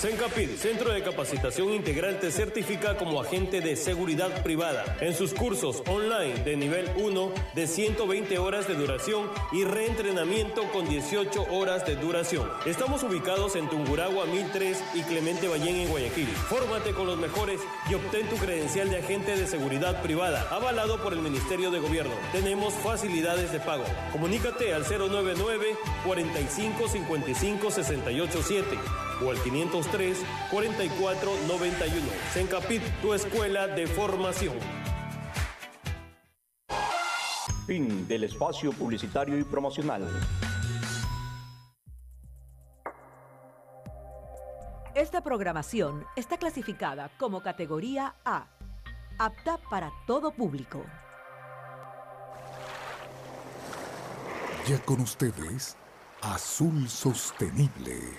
Sencapid, Centro de Capacitación Integral, te certifica como agente de seguridad privada en sus cursos online de nivel 1 de 120 horas de duración y reentrenamiento con 18 horas de duración. Estamos ubicados en Tunguragua 1003 y Clemente Ballén en Guayaquil. Fórmate con los mejores y obtén tu credencial de agente de seguridad privada, avalado por el Ministerio de Gobierno. Tenemos facilidades de pago. Comunícate al 099 45 55 68 7 o al 503 44 91. Sencapit, tu escuela de formación. Fin del espacio publicitario y promocional. Esta programación está clasificada como categoría A, apta para todo público. Ya con ustedes, Azul Sostenible.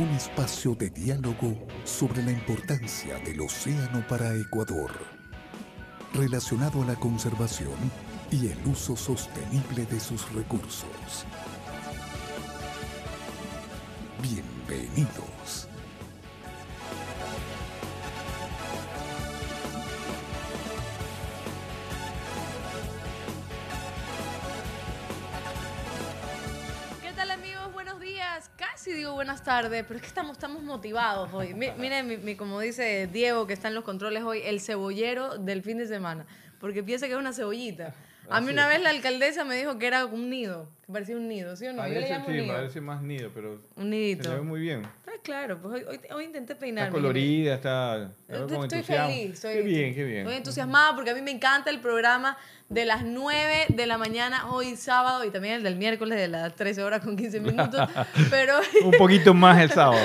Un espacio de diálogo sobre la importancia del océano para Ecuador, relacionado a la conservación y el uso sostenible de sus recursos. Bienvenidos. Tardes, pero es que estamos, estamos motivados hoy. Mi- Miren, mi- mi- como dice Diego, que está en los controles hoy, el cebollero del fin de semana. Porque piensa que es una cebollita. A mí una vez la alcaldesa me dijo que era un nido, que parecía un nido, ¿sí o no? Yo le Parece, llamo sí, un nido. parece más nido, pero Un nidito. se ve muy bien. Ah, claro, pues hoy, hoy, hoy intenté Está peinarme. colorida, está Estoy, estoy feliz. Estoy, Qué bien, qué bien. Estoy entusiasmada porque a mí me encanta el programa de las 9 de la mañana hoy sábado y también el del miércoles de las 13 horas con 15 minutos. pero Un poquito más el sábado.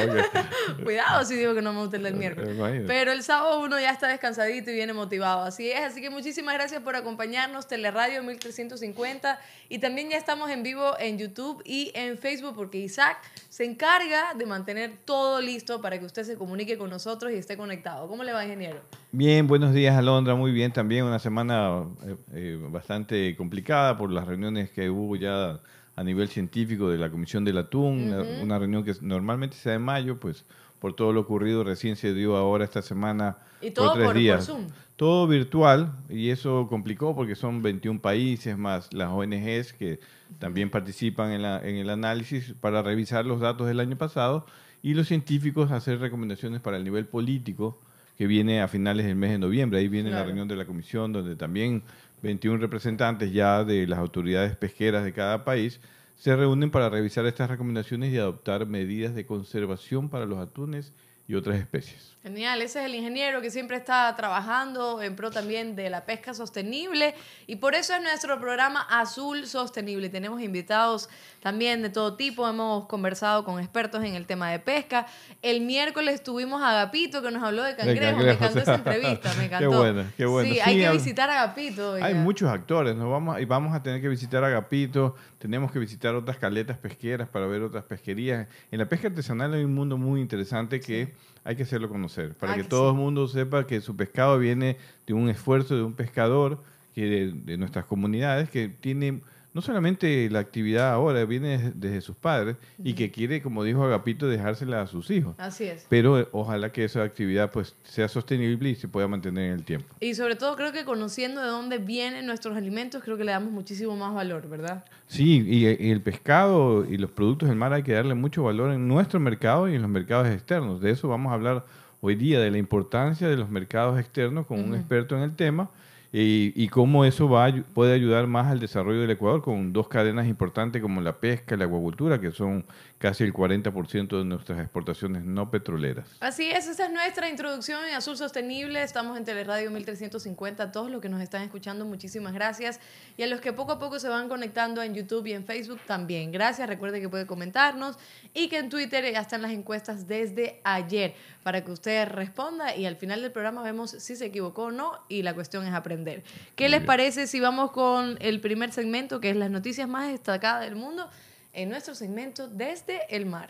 cuidado si digo que no me gusta el del miércoles. imagínate. Pero el sábado uno ya está descansadito y viene motivado. Así es. Así que muchísimas gracias por acompañarnos. Teleradio 1350. Y también ya estamos en vivo en YouTube y en Facebook porque Isaac se encarga de mantener todo listo para que usted se comunique con nosotros y esté conectado. ¿Cómo le va, ingeniero? Bien, buenos días Alondra, muy bien también, una semana eh, eh, bastante complicada por las reuniones que hubo ya a nivel científico de la Comisión del Atún, una- una reunión que normalmente se da en mayo, pues por todo lo ocurrido recién se dio ahora esta semana Y todo tres por- por días. Zoom. Todo virtual y eso complicó porque son 21 países más las ONGs que también participan en, la- en el análisis para revisar los datos del año pasado y los científicos hacer recomendaciones para el nivel político que viene a finales del mes de noviembre. Ahí viene la reunión de la comisión donde también 21 representantes ya de las autoridades pesqueras de cada país se reúnen para revisar estas recomendaciones y adoptar medidas de conservación para los atunes y otras especies. Genial, ese es el ingeniero que siempre está trabajando en pro también de la pesca sostenible y por eso es nuestro programa Azul Sostenible. Tenemos invitados también de todo tipo, hemos conversado con expertos en el tema de pesca. El miércoles tuvimos a Agapito que nos habló de cangrejo, me cangrejos. encantó esa entrevista, me Qué encantó. buena, qué buena. Sí, Sí, hay que visitar a Agapito. Hay muchos actores, nos vamos y vamos a tener que visitar Agapito, tenemos que visitar otras caletas pesqueras para ver otras pesquerías. En la pesca artesanal hay un mundo muy interesante que hay que hacerlo conocer, para Ah, que que todo sí. el mundo sepa que su pescado viene de un esfuerzo de un pescador que de, de nuestras comunidades que tiene no solamente la actividad ahora, viene desde, desde sus padres y que quiere, como dijo Agapito, dejársela a sus hijos. Así es. Pero eh, ojalá que esa actividad pues sea sostenible y se pueda mantener en el tiempo. Y sobre todo creo que conociendo de dónde vienen nuestros alimentos, creo que le damos muchísimo más valor, ¿verdad? Sí, y, y el pescado y los productos del mar hay que darle mucho valor en nuestro mercado y en los mercados externos. De eso vamos a hablar hoy día, de la importancia de los mercados externos con un experto en el tema y, y cómo eso va puede ayudar más al desarrollo del Ecuador con dos cadenas importantes como la pesca y la acuacultura, que son casi el 40% de nuestras exportaciones no petroleras. Así es, esa es nuestra introducción en Azul Sostenible. Estamos en Teleradio 1350. A todos los que nos están escuchando, muchísimas gracias. Y a los que poco a poco se van conectando en YouTube y en Facebook también. Gracias. Recuerde que puede comentarnos y que en Twitter ya están las encuestas desde ayer para que usted responda y al final del programa vemos si se equivocó o no y la cuestión es aprender. ¿Qué les parece si vamos con el primer segmento que es las noticias más destacadas del mundo en nuestro segmento desde el mar?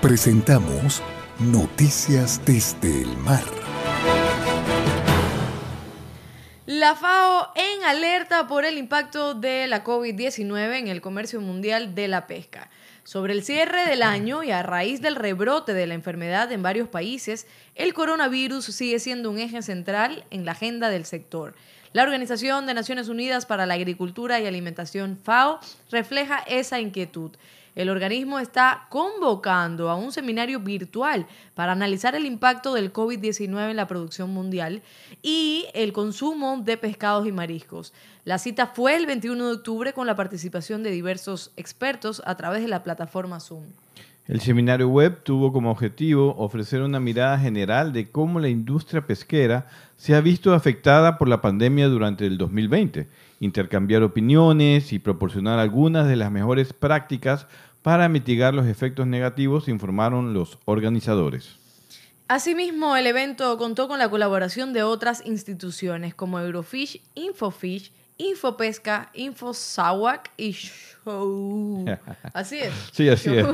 Presentamos Noticias desde el mar. La FAO en alerta por el impacto de la COVID-19 en el comercio mundial de la pesca. Sobre el cierre del año y a raíz del rebrote de la enfermedad en varios países, el coronavirus sigue siendo un eje central en la agenda del sector. La Organización de Naciones Unidas para la Agricultura y Alimentación, FAO, refleja esa inquietud. El organismo está convocando a un seminario virtual para analizar el impacto del COVID-19 en la producción mundial y el consumo de pescados y mariscos. La cita fue el 21 de octubre con la participación de diversos expertos a través de la plataforma Zoom. El seminario web tuvo como objetivo ofrecer una mirada general de cómo la industria pesquera se ha visto afectada por la pandemia durante el 2020, intercambiar opiniones y proporcionar algunas de las mejores prácticas para mitigar los efectos negativos, informaron los organizadores. Asimismo, el evento contó con la colaboración de otras instituciones como Eurofish, Infofish, Infopesca, InfoSawak y Show. Así es. Sí, así es.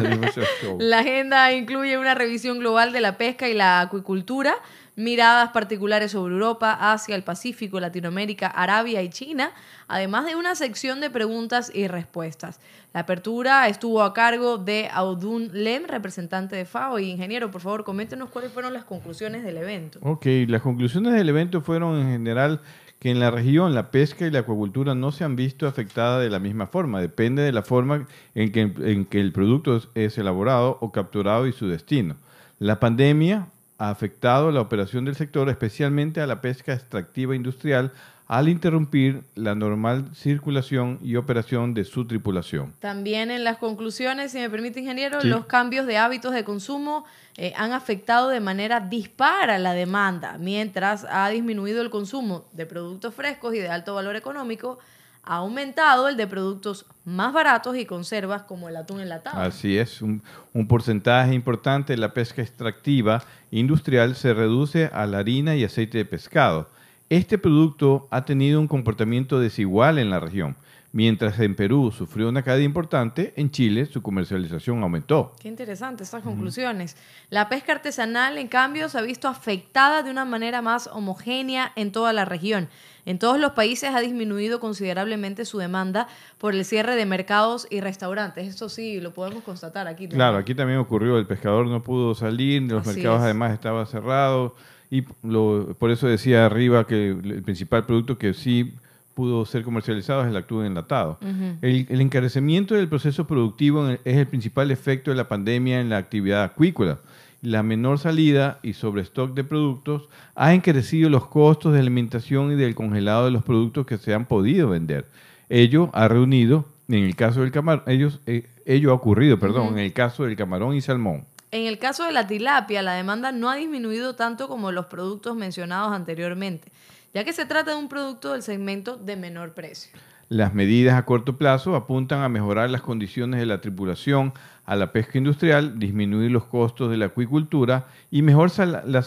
La agenda incluye una revisión global de la pesca y la acuicultura, miradas particulares sobre Europa, Asia, el Pacífico, Latinoamérica, Arabia y China, además de una sección de preguntas y respuestas. La apertura estuvo a cargo de Audun Lem, representante de FAO. Y ingeniero, por favor, coméntenos cuáles fueron las conclusiones del evento. Ok, las conclusiones del evento fueron en general que en la región la pesca y la acuacultura no se han visto afectadas de la misma forma. Depende de la forma en que, en que el producto es elaborado o capturado y su destino. La pandemia ha afectado la operación del sector, especialmente a la pesca extractiva industrial, al interrumpir la normal circulación y operación de su tripulación. También en las conclusiones, si me permite, ingeniero, los cambios de hábitos de consumo eh, han afectado de manera dispara la demanda, mientras ha disminuido el consumo de productos frescos y de alto valor económico, ha aumentado el de productos más baratos y conservas como el atún enlatado. Así es, un, un, porcentaje importante de la pesca extractiva industrial se reduce a la harina y aceite de pescado este producto ha tenido un comportamiento desigual en la región. Mientras en Perú sufrió una caída importante, en Chile su comercialización aumentó. Qué interesante estas conclusiones. La pesca artesanal, en cambio, se ha visto afectada de una manera más homogénea en toda la región. En todos los países ha disminuido considerablemente su demanda por el cierre de mercados y restaurantes. Eso sí, lo podemos constatar aquí. También. Claro, aquí también ocurrió. El pescador no pudo salir, los mercados además estaban cerrados y por eso decía arriba que el principal producto que sí pudo ser comercializado es el atún enlatado. el, el, encarecimiento del proceso productivo es el principal efecto de la pandemia en la actividad acuícola. La menor salida y sobrestock de productos ha encarecido los costos de alimentación y del congelado de los productos que se han podido vender. Ello ha reunido, en el caso del camarón, ellos, eh, ello ha ocurrido, perdón, en el caso del camarón y salmón. En el caso de la tilapia, la demanda no ha disminuido tanto como los productos mencionados anteriormente, ya que se trata de un producto del segmento de menor precio. Las medidas a corto plazo apuntan a mejorar las condiciones de la tripulación a la pesca industrial, disminuir los costos de la acuicultura y, mejorar la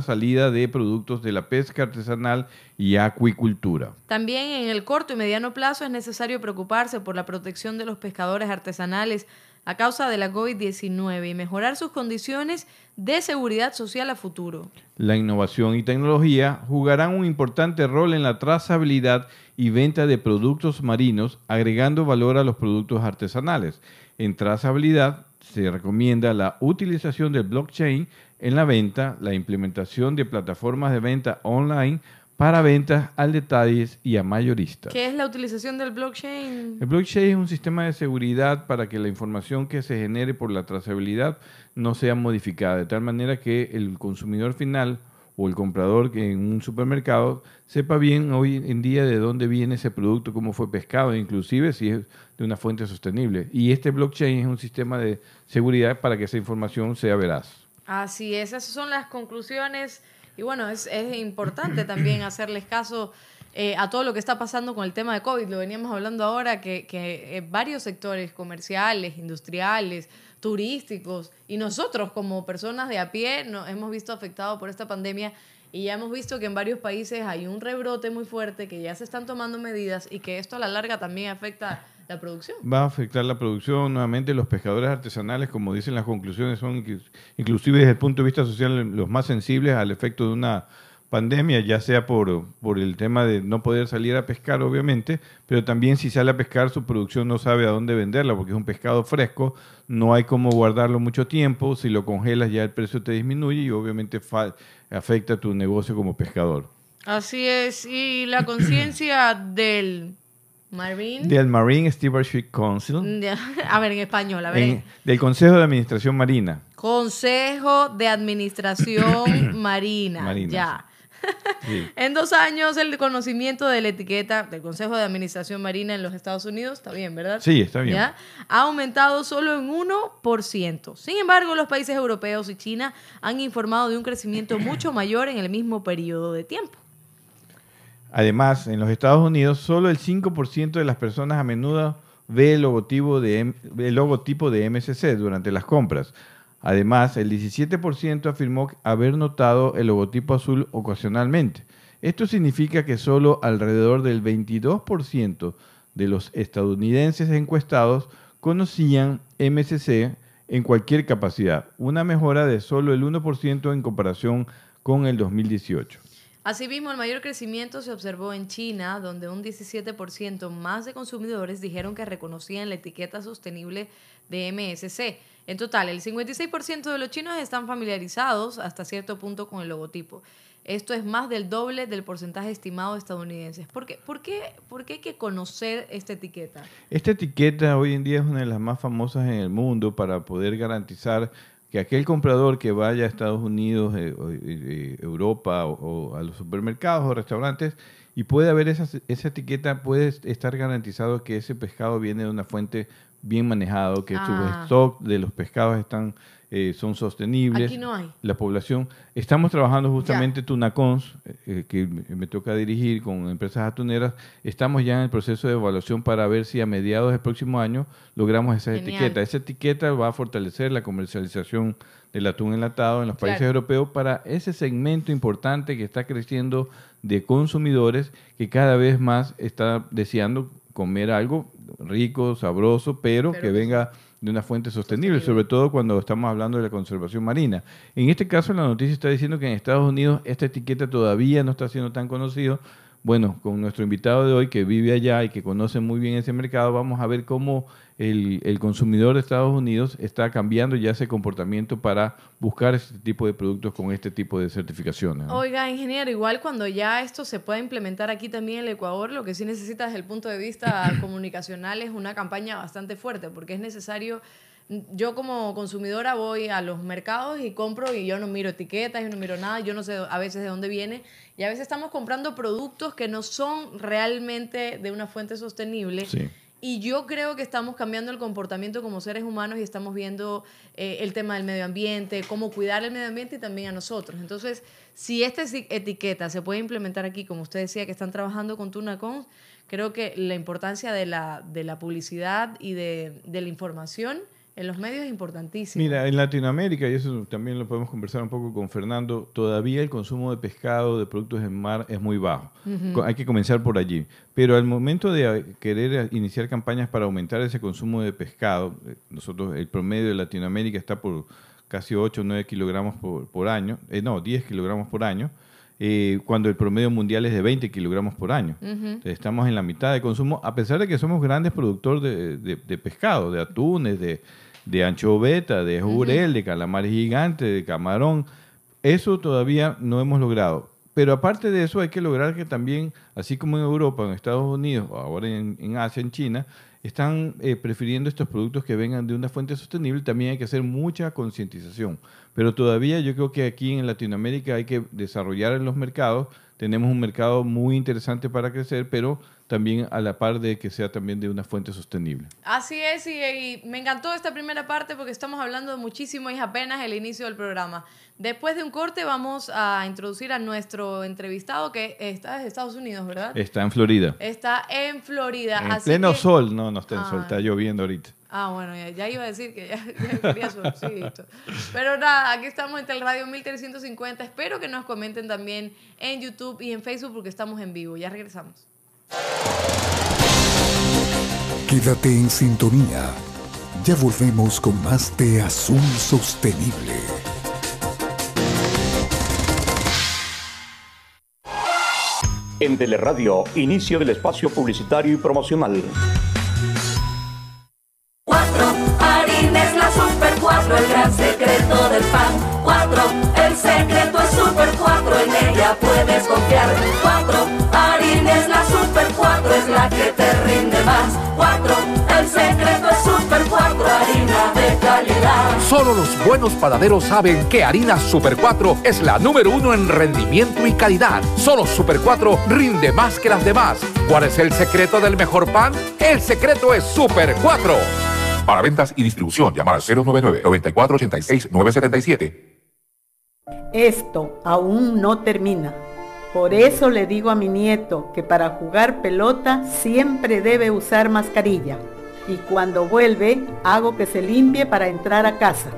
salida de productos de la pesca artesanal y acuicultura. También en el corto y mediano plazo es necesario preocuparse por la protección de los pescadores artesanales a causa de la COVID-19 y mejorar sus condiciones de seguridad social a futuro. La innovación y tecnología jugarán un importante rol en la trazabilidad y venta de productos marinos, agregando valor a los productos artesanales. En trazabilidad se recomienda la utilización del blockchain en la venta, la implementación de plataformas de venta online, para ventas al detalles y a mayoristas. ¿Qué es la utilización del blockchain? El blockchain es un sistema de seguridad para que la información que se genere por la trazabilidad no sea modificada, de tal manera que el consumidor final o el comprador que en un supermercado sepa bien hoy en día de dónde viene ese producto, cómo fue pescado, inclusive si es de una fuente sostenible. Y este blockchain es un sistema de seguridad para que esa información sea veraz. Así es, esas son las conclusiones y bueno, es, es importante también hacerles caso eh, a todo lo que está pasando con el tema de COVID. Lo veníamos hablando ahora, que, que eh, varios sectores comerciales, industriales, turísticos y nosotros como personas de a pie nos hemos visto afectados por esta pandemia y ya hemos visto que en varios países hay un rebrote muy fuerte, que ya se están tomando medidas y que esto a la larga también afecta la producción. Va a afectar la producción. Nuevamente, los pescadores artesanales, como dicen las conclusiones, son inclusive desde el punto de vista social los más sensibles al efecto de una pandemia, ya sea por, por el tema de no poder salir a pescar, obviamente, pero también si sale a pescar, su producción no sabe a dónde venderla, porque es un pescado fresco, no hay cómo guardarlo mucho tiempo, si lo congelas ya el precio te disminuye y obviamente afecta tu negocio como pescador. Así es, y la conciencia del Marine. Del Marine Stewardship Council. A ver, en español, a ver. del Consejo de Administración Marina. Consejo de Administración Marina. Marina. Ya. en dos años el conocimiento de la etiqueta del Consejo de Administración Marina en los Estados Unidos, está bien, ¿verdad? Sí, está bien. Ha aumentado solo en 1%. Sin embargo, los países europeos y China han informado de un crecimiento mucho mayor en el mismo periodo de tiempo. Además, en los Estados Unidos, solo el 5% de las personas a menudo ve el logotipo de, el logotipo de MSC durante las compras. Además, el 17% afirmó haber notado el logotipo azul ocasionalmente. Esto significa que solo alrededor del 22% de los estadounidenses encuestados conocían MSC en cualquier capacidad, una mejora de solo el 1% en comparación con el 2018. Asimismo, el mayor crecimiento se observó en China, donde un 17% más de consumidores dijeron que reconocían la etiqueta sostenible de MSC. En total, el 56% de los chinos están familiarizados hasta cierto punto con el logotipo. Esto es más del doble del porcentaje estimado de estadounidenses. ¿Por qué, por, qué, ¿Por qué hay que conocer esta etiqueta? Esta etiqueta hoy en día es una de las más famosas en el mundo para poder garantizar que aquel comprador que vaya a Estados Unidos, eh, eh, Europa o, a los supermercados o restaurantes y ver esa, esa etiqueta, puede estar garantizado que ese pescado viene de una fuente bien manejado, que su ah. stock de los pescados están eh, son sostenibles. Aquí no hay. La población. Estamos trabajando justamente Tunacons, eh, que me toca dirigir con empresas atuneras. Estamos ya en el proceso de evaluación para ver si a mediados del próximo año logramos esa etiqueta. Esa etiqueta va a fortalecer la comercialización del atún enlatado en los países europeos para ese segmento importante que está creciendo de consumidores que cada vez más está deseando comer algo rico, sabroso, pero, que venga de una fuente sostenible, sobre todo cuando estamos hablando de la conservación marina. En este caso, la noticia está diciendo que en Estados Unidos esta etiqueta todavía no está siendo tan conocido, bueno, con nuestro invitado de hoy que vive allá y que conoce muy bien ese mercado, vamos a ver cómo el, consumidor de Estados Unidos está cambiando ya ese comportamiento para buscar este tipo de productos con este tipo de certificaciones. Oiga, ingeniero, igual cuando ya esto se pueda implementar aquí también en el Ecuador, lo que sí necesita desde el punto de vista comunicacional es una campaña bastante fuerte, porque es necesario yo como consumidora voy a los mercados y compro y yo no miro etiquetas, yo no miro nada, yo no sé a veces de dónde viene y a veces estamos comprando productos que no son realmente de una fuente sostenible. Y yo creo que estamos cambiando el comportamiento como seres humanos y estamos viendo eh, el tema del medio ambiente, cómo cuidar el medio ambiente y también a nosotros. Entonces, si esta etiqueta se puede implementar aquí, como usted decía, que están trabajando con Tunacons, creo que la importancia de la, de la publicidad y de, de la información en los medios es importantísimo. Mira, en Latinoamérica, y eso también lo podemos conversar un poco con Fernando, todavía el consumo de pescado, de productos en mar, es muy bajo. Hay que comenzar por allí. Pero al momento de querer iniciar campañas para aumentar ese consumo de pescado, nosotros, el promedio de Latinoamérica está por casi 8 o 9 kilogramos por, año, eh, no, 10 kilogramos por año. Eh, cuando el promedio mundial es de 20 kilogramos por año. estamos en la mitad de consumo, a pesar de que somos grandes productores de pescado, de atunes, de, de anchoveta, de jurel, de calamar gigante, de camarón. Eso todavía no hemos logrado. Pero aparte de eso hay que lograr que también, así como en Europa, en Estados Unidos, ahora en, Asia, en China, están eh, prefiriendo estos productos que vengan de una fuente sostenible, también hay que hacer mucha concientización. Pero todavía yo creo que aquí en Latinoamérica hay que desarrollar en los mercados. Tenemos un mercado muy interesante para crecer, pero también a la par de que sea también de una fuente sostenible. Así es, y, me encantó esta primera parte porque estamos hablando muchísimo y es apenas el inicio del programa. Después de un corte vamos a introducir a nuestro entrevistado que está en Estados Unidos, ¿verdad? Está en Florida. Está en Florida. En pleno sol, no, no está en sol, está lloviendo ahorita. Ah, bueno, ya, iba a decir que ya, quería solcito. Pero nada, aquí estamos en el Radio 1350. Espero que nos comenten también en YouTube y en Facebook porque estamos en vivo. Ya regresamos. Quédate en sintonía. Ya volvemos con más de Azul Sostenible. En Teleradio, inicio del espacio publicitario y promocional. Que te rinde más. 4. El secreto es Super 4, harina de calidad. Solo los buenos panaderos saben que harina Super 4 es la número uno en rendimiento y calidad. Solo Super 4 rinde más que las demás. ¿Cuál es el secreto del mejor pan? El secreto es Super 4. Para ventas y distribución, llamar al 099-9486-977. Esto aún no termina. Por eso le digo a mi nieto que para jugar pelota siempre debe usar mascarilla. Y cuando vuelve, hago que se limpie para entrar a casa.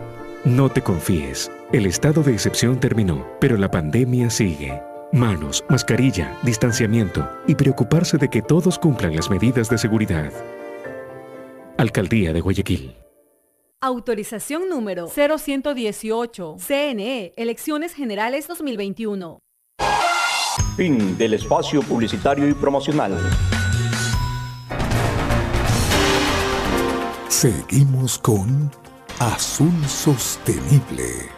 No te confíes. El estado de excepción terminó, pero la pandemia sigue. Manos, mascarilla, distanciamiento y preocuparse de que todos cumplan las medidas de seguridad. Alcaldía de Guayaquil. Autorización número 0118. CNE, Elecciones Generales 2021. Fin del espacio publicitario y promocional. Seguimos con Azul Sostenible.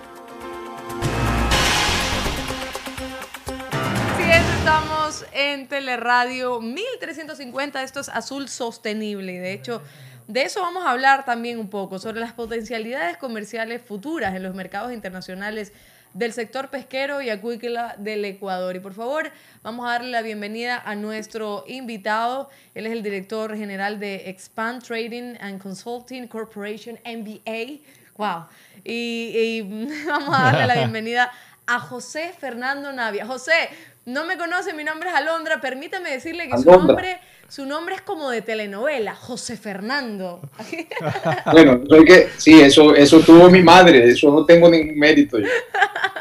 Así es, estamos en Teleradio 1350. Esto es Azul Sostenible. Y de hecho, de eso vamos a hablar también un poco, sobre las potencialidades comerciales futuras en los mercados internacionales del sector pesquero y acuícola del Ecuador. Y por favor, vamos a darle la bienvenida a nuestro invitado. Él es el director general de Expand Trading and Consulting Corporation, MBA. Wow. Y, y vamos a darle la bienvenida a José Fernando Navia. José, no me conoce, mi nombre es Alondra. Permítame decirle que su nombre, su nombre es como de telenovela, José Fernando. Bueno, soy que, sí, eso, eso tuvo mi madre, eso no tengo ningún mérito yo.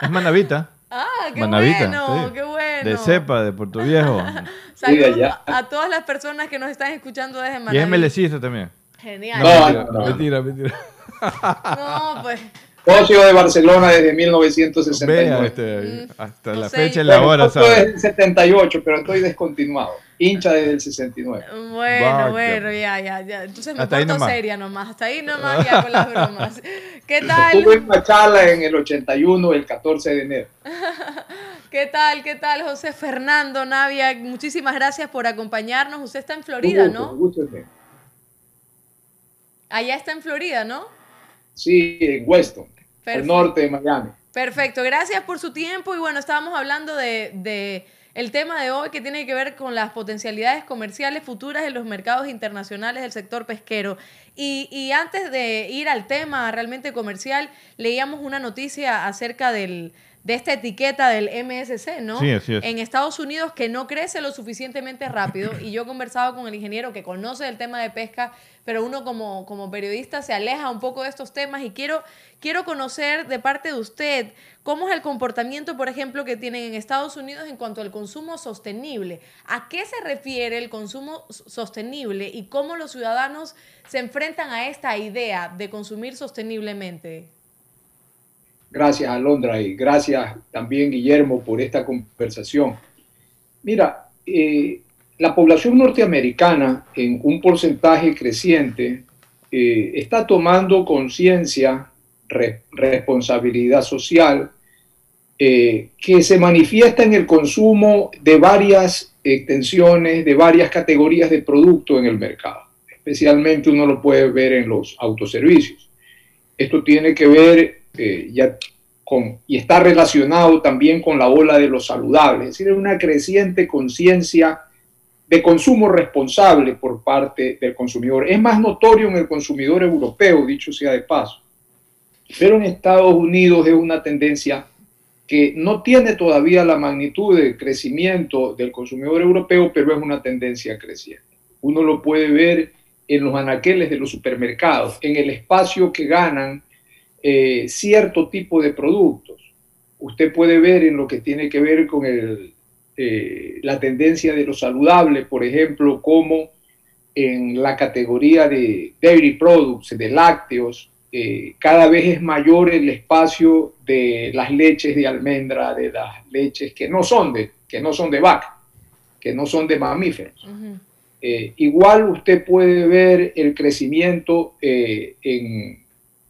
Es Manavita. Ah, qué Manavita, bueno, sí. qué bueno. De cepa, de Puerto Viejo. Saludos a todas las personas que nos están escuchando desde y es melecista también. Genial. No, no. mentira, mentira. No, pues. Socio de Barcelona desde Vea, 1969. este, hasta no la sé. fecha y la hora, ¿sabes? desde el 78, pero estoy descontinuado. Hincha desde el 69. Bueno, bueno, ya, ya, ya. Entonces me Hasta nomás. seria nomás. Hasta ahí nomás ya con las bromas. ¿Qué tal? Tuve una charla en el 81, el 14 de enero. ¿Qué tal? ¿Qué tal, José Fernando Navia? Muchísimas gracias por acompañarnos. Usted está en Florida, Un gusto, ¿no? un gusto de- Allá está en Florida, ¿no? Sí, en Weston, Perfecto. norte de Miami. Perfecto, gracias por su tiempo y bueno, estábamos hablando de, de el tema de hoy que tiene que ver con las potencialidades comerciales futuras en los mercados internacionales del sector pesquero. Y, y antes de ir al tema realmente comercial, leíamos una noticia acerca del, de esta etiqueta del MSC, ¿no? Sí, así es. En Estados Unidos que no crece lo suficientemente rápido y yo conversaba con el ingeniero que conoce el tema de pesca, pero uno como, como periodista se aleja un poco de estos temas y quiero, quiero conocer de parte de usted cómo es el comportamiento, por ejemplo, que tienen en Estados Unidos en cuanto al consumo sostenible. ¿A qué se refiere el consumo sostenible y cómo los ciudadanos se enfrentan a esta idea de consumir sosteniblemente? Gracias, Alondra, y gracias también, Guillermo, por esta conversación. Mira, eh, la población norteamericana, en un porcentaje creciente, eh, está tomando conciencia, re- responsabilidad social, eh, que se manifiesta en el consumo de varias extensiones, de varias categorías de producto en el mercado. Especialmente uno lo puede ver en los autoservicios. Esto tiene que ver y está relacionado también con la ola de lo saludable, es decir, una creciente conciencia de consumo responsable por parte del consumidor. Es más notorio en el consumidor europeo, dicho sea de paso, pero en Estados Unidos es una tendencia que no tiene todavía la magnitud de crecimiento del consumidor europeo, pero es una tendencia creciente. Uno lo puede ver en los anaqueles de los supermercados, en el espacio que ganan eh, cierto tipo de productos. Usted puede ver en lo que tiene que ver con el, eh, la tendencia de lo saludable, por ejemplo, como en la categoría de dairy products, de lácteos, eh, cada vez es mayor el espacio de las leches de almendra, de las leches que no son de, que no son de vaca, que no son de mamíferos. Eh, igual usted puede ver el crecimiento eh, en,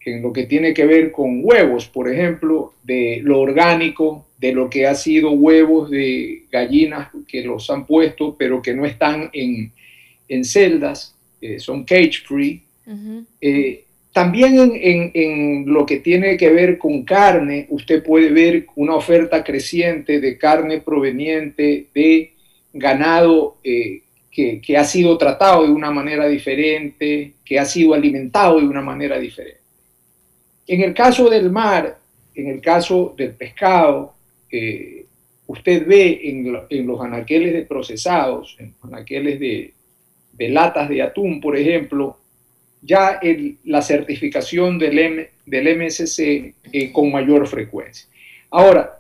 en, lo que tiene que ver con huevos, por ejemplo, de lo orgánico, de lo que ha sido huevos de gallinas que los han puesto, pero que no están en, en celdas, eh, son cage free. También en, en, lo que tiene que ver con carne, usted puede ver una oferta creciente de carne proveniente de ganado eh, que, que, ha sido tratado de una manera diferente, que ha sido alimentado de una manera diferente. En el caso del mar, en el caso del pescado, eh, usted ve en, los anaqueles de procesados, en los anaqueles de, latas de atún, por ejemplo, ya la certificación del, M, MSC eh, con mayor frecuencia. Ahora,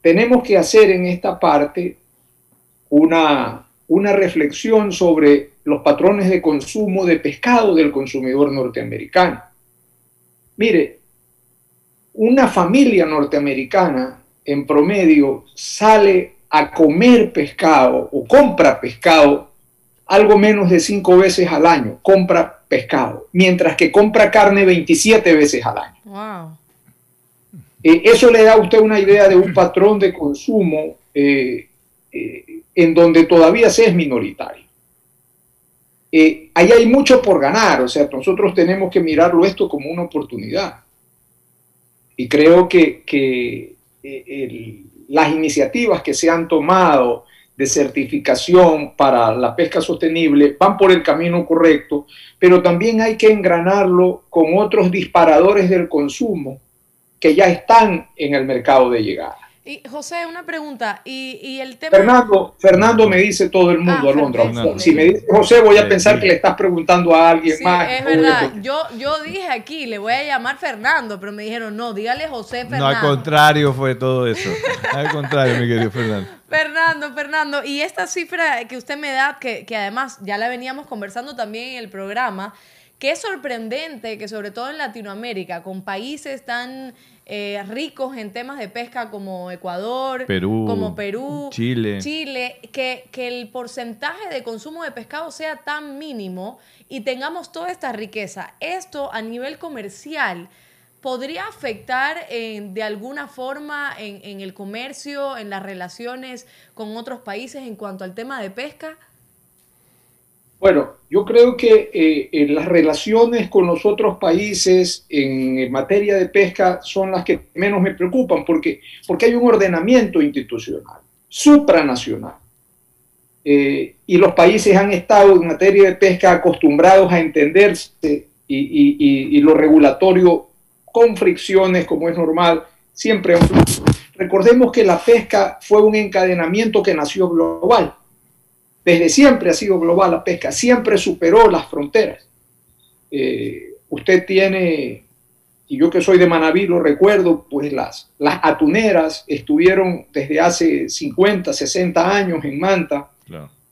tenemos que hacer en esta parte una reflexión sobre los patrones de consumo de pescado del consumidor norteamericano. Mire, una familia norteamericana en promedio sale a comer pescado o compra pescado algo menos de cinco veces al año, compra pescado, mientras que compra carne 27 veces al año. Wow. Eh, eso le da a usted una idea de un patrón de consumo eh, eh, en donde todavía se es minoritario. Ahí hay mucho por ganar, o sea, nosotros tenemos que mirarlo esto como una oportunidad. Y creo que, que las iniciativas que se han tomado de certificación para la pesca sostenible van por el camino correcto, pero también hay que engranarlo con otros disparadores del consumo que ya están en el mercado de llegada. Y José, una pregunta. Y, el tema... Fernando, Fernando me dice todo el mundo, ah, Alondra. si me dice José, voy a pensar que le estás preguntando a alguien más. Es verdad. Yo, yo dije aquí, le voy a llamar Fernando, pero me dijeron, no, dígale José Fernando. No, al contrario fue todo eso. al contrario, mi querido Fernando. Fernando, Fernando, y esta cifra que usted me da, que, que además ya la veníamos conversando también en el programa, que es sorprendente que sobre todo en Latinoamérica, con países tan eh, ricos en temas de pesca como Ecuador, Perú, como Perú, Chile, Chile que, que el porcentaje de consumo de pescado sea tan mínimo y tengamos toda esta riqueza. Esto a nivel comercial podría afectar de alguna forma en, en, el comercio, en las relaciones con otros países en cuanto al tema de pesca? Bueno, yo creo que eh, las relaciones con los otros países en, materia de pesca son las que menos me preocupan porque, porque hay un ordenamiento institucional, supranacional. Eh, y los países han estado en materia de pesca acostumbrados a entenderse y, y, y, lo regulatorio con fricciones, como es normal, siempre Recordemos que la pesca fue un encadenamiento que nació global desde siempre ha sido global la pesca, siempre superó las fronteras. Eh, usted tiene, y yo que soy de Manaví lo recuerdo, pues las, las atuneras estuvieron desde hace 50, 60 años en Manta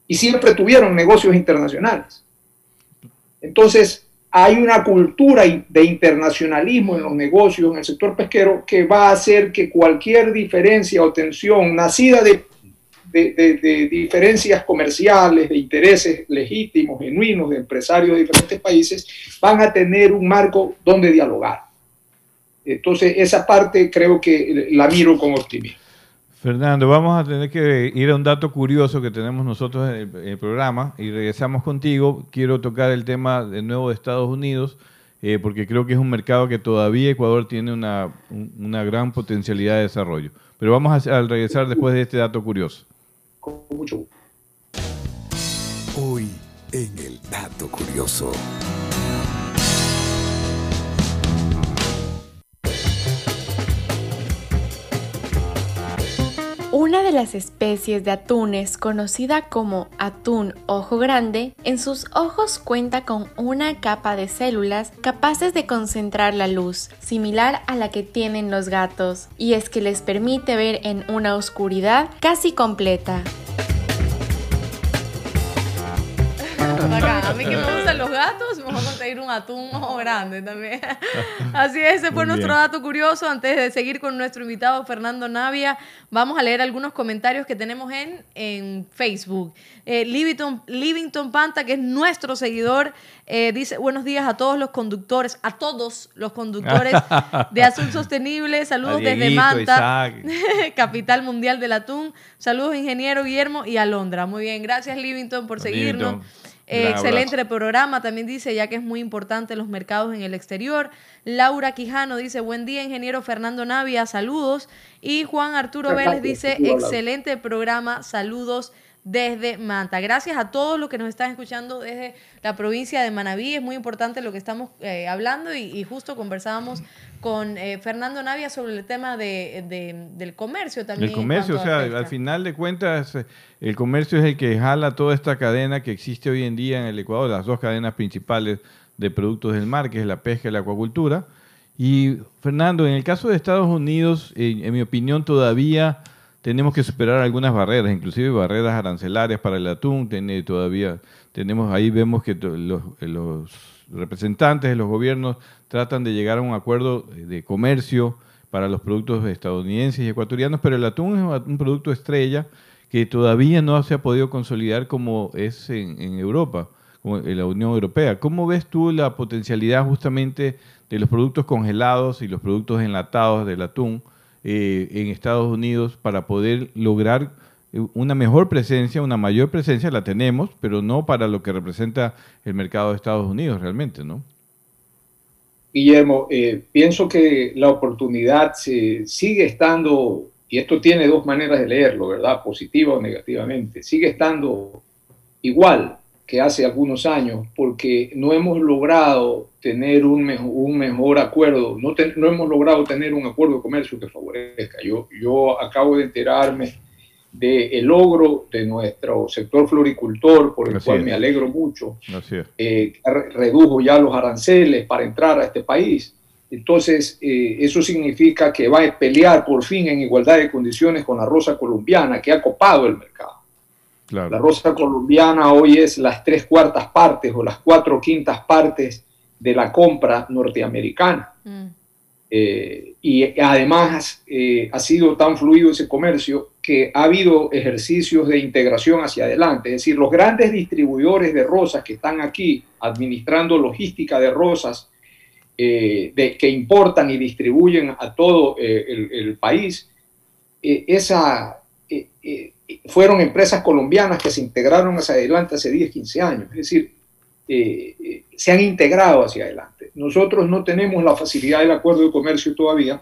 y siempre tuvieron negocios internacionales. Entonces, hay una cultura de internacionalismo en los negocios, en el sector pesquero, que va a hacer que cualquier diferencia o tensión nacida de de, diferencias comerciales, de intereses legítimos, genuinos de empresarios de diferentes países, van a tener un marco donde dialogar. Entonces, esa parte creo que la miro con optimismo. Fernando, vamos a tener que ir a un dato curioso que tenemos nosotros en el, programa y regresamos contigo. Quiero tocar el tema de nuevo de Estados Unidos, eh, porque creo que es un mercado que todavía Ecuador tiene una, una gran potencialidad de desarrollo. Pero vamos a, a regresar después de este dato curioso Hoy en el dato curioso. Una de las especies de atunes conocida como atún ojo grande, en sus ojos cuenta con una capa de células capaces de concentrar la luz, similar a la que tienen los gatos, y es que les permite ver en una oscuridad casi completa. A mí que me gustan los gatos, me voy a conseguir un atún ojo grande también. Así es, ese fue Muy nuestro bien. dato curioso. Antes de seguir con nuestro invitado Fernando Navia, vamos a leer algunos comentarios que tenemos en, en Facebook. Eh, Livington, Livington Panta, que es nuestro seguidor, eh, dice buenos días a todos los conductores, a todos los conductores de Azul Sostenible. Saludos A desde Dieguito, Manta, capital mundial del atún. Saludos, ingeniero Guillermo y Alondra. Muy bien, gracias Livington por seguirnos. Eh, excelente programa, también dice, ya que es muy importante los mercados en el exterior. Laura Quijano dice, buen día, ingeniero Fernando Navia, saludos. Y Juan Arturo Vélez dice, excelente programa, saludos desde Manta. Gracias a todos los que nos están escuchando desde la provincia de Manabí. Es muy importante lo que estamos eh, hablando y, y justo conversábamos con eh, Fernando Navia sobre el tema de, de- del comercio también. El comercio, o sea, al final de cuentas, eh, el comercio es el que jala toda esta cadena que existe hoy en día en el Ecuador, las dos cadenas principales de productos del mar, que es la pesca y la acuacultura. Y Fernando, en el caso de Estados Unidos, en, en mi opinión, todavía tenemos que superar algunas barreras, inclusive barreras arancelarias para el atún. Tiene todavía tenemos ahí vemos que los, representantes de los gobiernos tratan de llegar a un acuerdo de comercio para los productos estadounidenses y ecuatorianos, pero el atún es un producto estrella que todavía no se ha podido consolidar como es en, Europa, en la Unión Europea. ¿Cómo ves tú la potencialidad justamente de los productos congelados y los productos enlatados del atún eh, en Estados Unidos para poder lograr eh, una mejor presencia, una mayor presencia? La tenemos, pero no para lo que representa el mercado de Estados Unidos realmente, ¿no? Guillermo, eh, pienso que la oportunidad se- sigue estando, y esto tiene dos maneras de leerlo, ¿verdad? Positiva o negativamente, sigue estando igual que hace algunos años, porque no hemos logrado tener un, mejo- un mejor acuerdo, no, te- no hemos logrado tener un acuerdo de comercio que favorezca. Yo, yo acabo de enterarme del logro de nuestro sector floricultor, por el Así cual es. me alegro mucho, eh, re- redujo ya los aranceles para entrar a este país. Entonces, eh, eso significa que va a pelear por fin en igualdad de condiciones con la rosa colombiana, que ha copado el mercado. Claro. La rosa colombiana hoy es las tres cuartas partes o las cuatro quintas partes de la compra norteamericana. Eh, y además eh, ha sido tan fluido ese comercio que ha habido ejercicios de integración hacia adelante. Es decir, los grandes distribuidores de rosas que están aquí administrando logística de rosas eh, de, que importan y distribuyen a todo eh, el, el país, eh, esa, fueron empresas colombianas que se integraron hacia adelante hace 10, 15 años. Es decir, eh, eh, se han integrado hacia adelante. Nosotros no tenemos la facilidad del acuerdo de comercio todavía.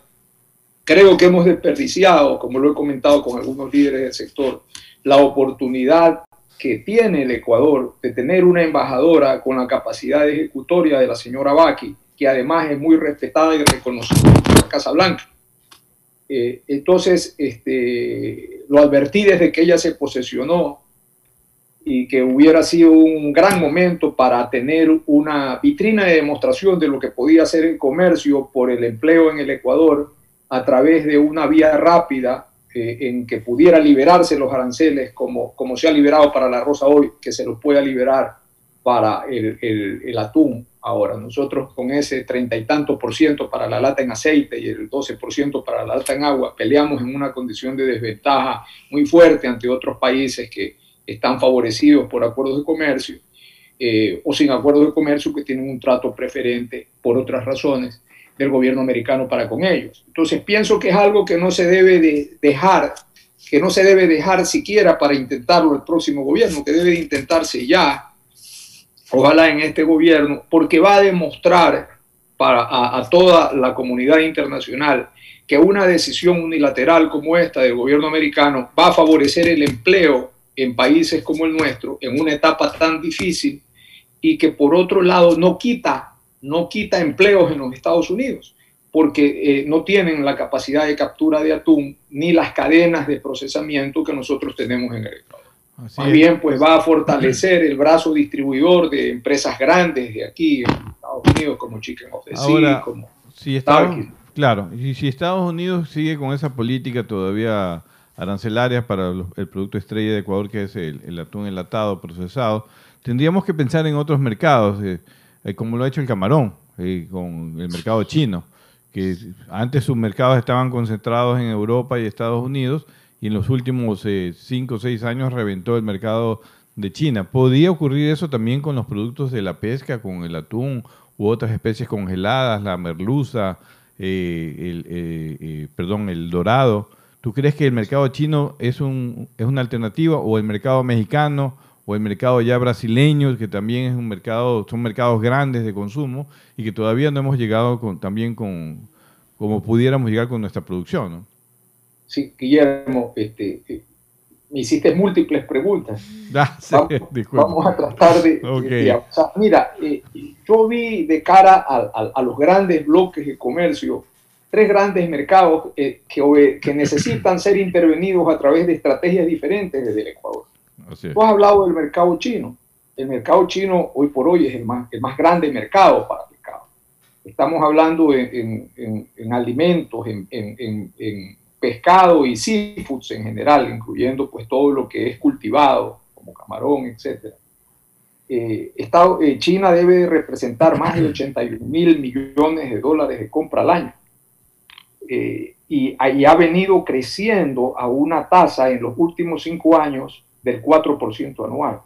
Creo que hemos desperdiciado, como lo he comentado con algunos líderes del sector, la oportunidad que tiene el Ecuador de tener una embajadora con la capacidad ejecutoria de la señora Baki, que además es muy respetada y reconocida por la Casa Blanca. Eh, entonces, este, lo advertí desde que ella se posesionó y que hubiera sido un gran momento para tener una vitrina de demostración de lo que podía hacer el comercio por el empleo en el Ecuador a través de una vía rápida eh, en que pudiera liberarse los aranceles como, como se ha liberado para la rosa hoy, que se los pueda liberar para el, el- el atún ahora. Nosotros con ese treinta y tanto por ciento para la lata en aceite y el 12 por ciento para la lata en agua, peleamos en una condición de desventaja muy fuerte ante otros países que están favorecidos por acuerdos de comercio eh, o sin acuerdos de comercio que tienen un trato preferente por otras razones del gobierno americano para con ellos. Entonces pienso que es algo que no se debe de dejar, que no se debe dejar siquiera para intentarlo el próximo gobierno, que debe de intentarse ya, ojalá en este gobierno, porque va a demostrar para, a, toda la comunidad internacional que una decisión unilateral como esta del gobierno americano va a favorecer el empleo en países como el nuestro en una etapa tan difícil y que por otro lado no quita, no quita empleos en los Estados Unidos porque eh, no tienen la capacidad de captura de atún ni las cadenas de procesamiento que nosotros tenemos en el Ecuador. Así Más es. bien, pues va a fortalecer el brazo distribuidor de empresas grandes de aquí en Estados Unidos, como Chicken of the Sea, como si Estados, claro, y si Estados Unidos sigue con esa política todavía arancelaria para los- el producto estrella de Ecuador, que es el, el atún enlatado, procesado, tendríamos que pensar en otros mercados, eh, eh, como lo ha hecho el camarón, eh, con el mercado chino, que antes sus mercados estaban concentrados en Europa y Estados Unidos, y en los últimos cinco o seis años reventó el mercado de China. ¿Podría ocurrir eso también con los productos de la pesca, con el atún u otras especies congeladas, la merluza, el, perdón, el dorado? ¿Tú crees que el mercado chino es, un, es una alternativa o el mercado mexicano o el mercado ya brasileño, que también es un mercado, son mercados grandes de consumo y que todavía no hemos llegado con, también con, como pudiéramos llegar con nuestra producción, ¿no? Sí, Guillermo, este, eh, me hiciste múltiples preguntas. Ah, vamos, a tratar de, Mira, eh, yo vi de cara a, los grandes bloques de comercio tres grandes mercados eh, que, que, necesitan ser intervenidos a través de estrategias diferentes desde el Ecuador. Tú has hablado del mercado chino. El mercado chino hoy por hoy es el más, el más grande mercado para el pescado. Estamos hablando en, en, en alimentos, en, pescado y seafoods en general, incluyendo pues todo lo que es cultivado, como camarón, etc. Eh, eh, China debe representar más de 81 mil millones de dólares de compra al año. Eh, y, ahí ha venido creciendo a una tasa en los últimos cinco años del 4% anual,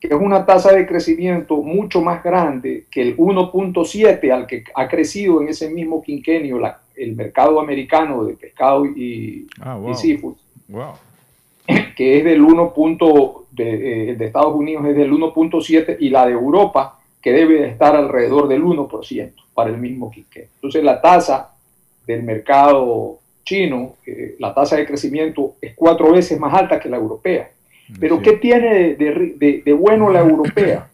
que es una tasa de crecimiento mucho más grande que el 1.7 al que ha crecido en ese mismo quinquenio el mercado americano de pescado y, ah, seafood, que es del 1. De, eh, de Estados Unidos es del 1.7 y la de Europa que debe estar alrededor del 1% para el mismo quinquenio. Entonces la tasa del mercado chino, la tasa de crecimiento es cuatro veces más alta que la europea. Pero ¿qué tiene de, bueno la europea?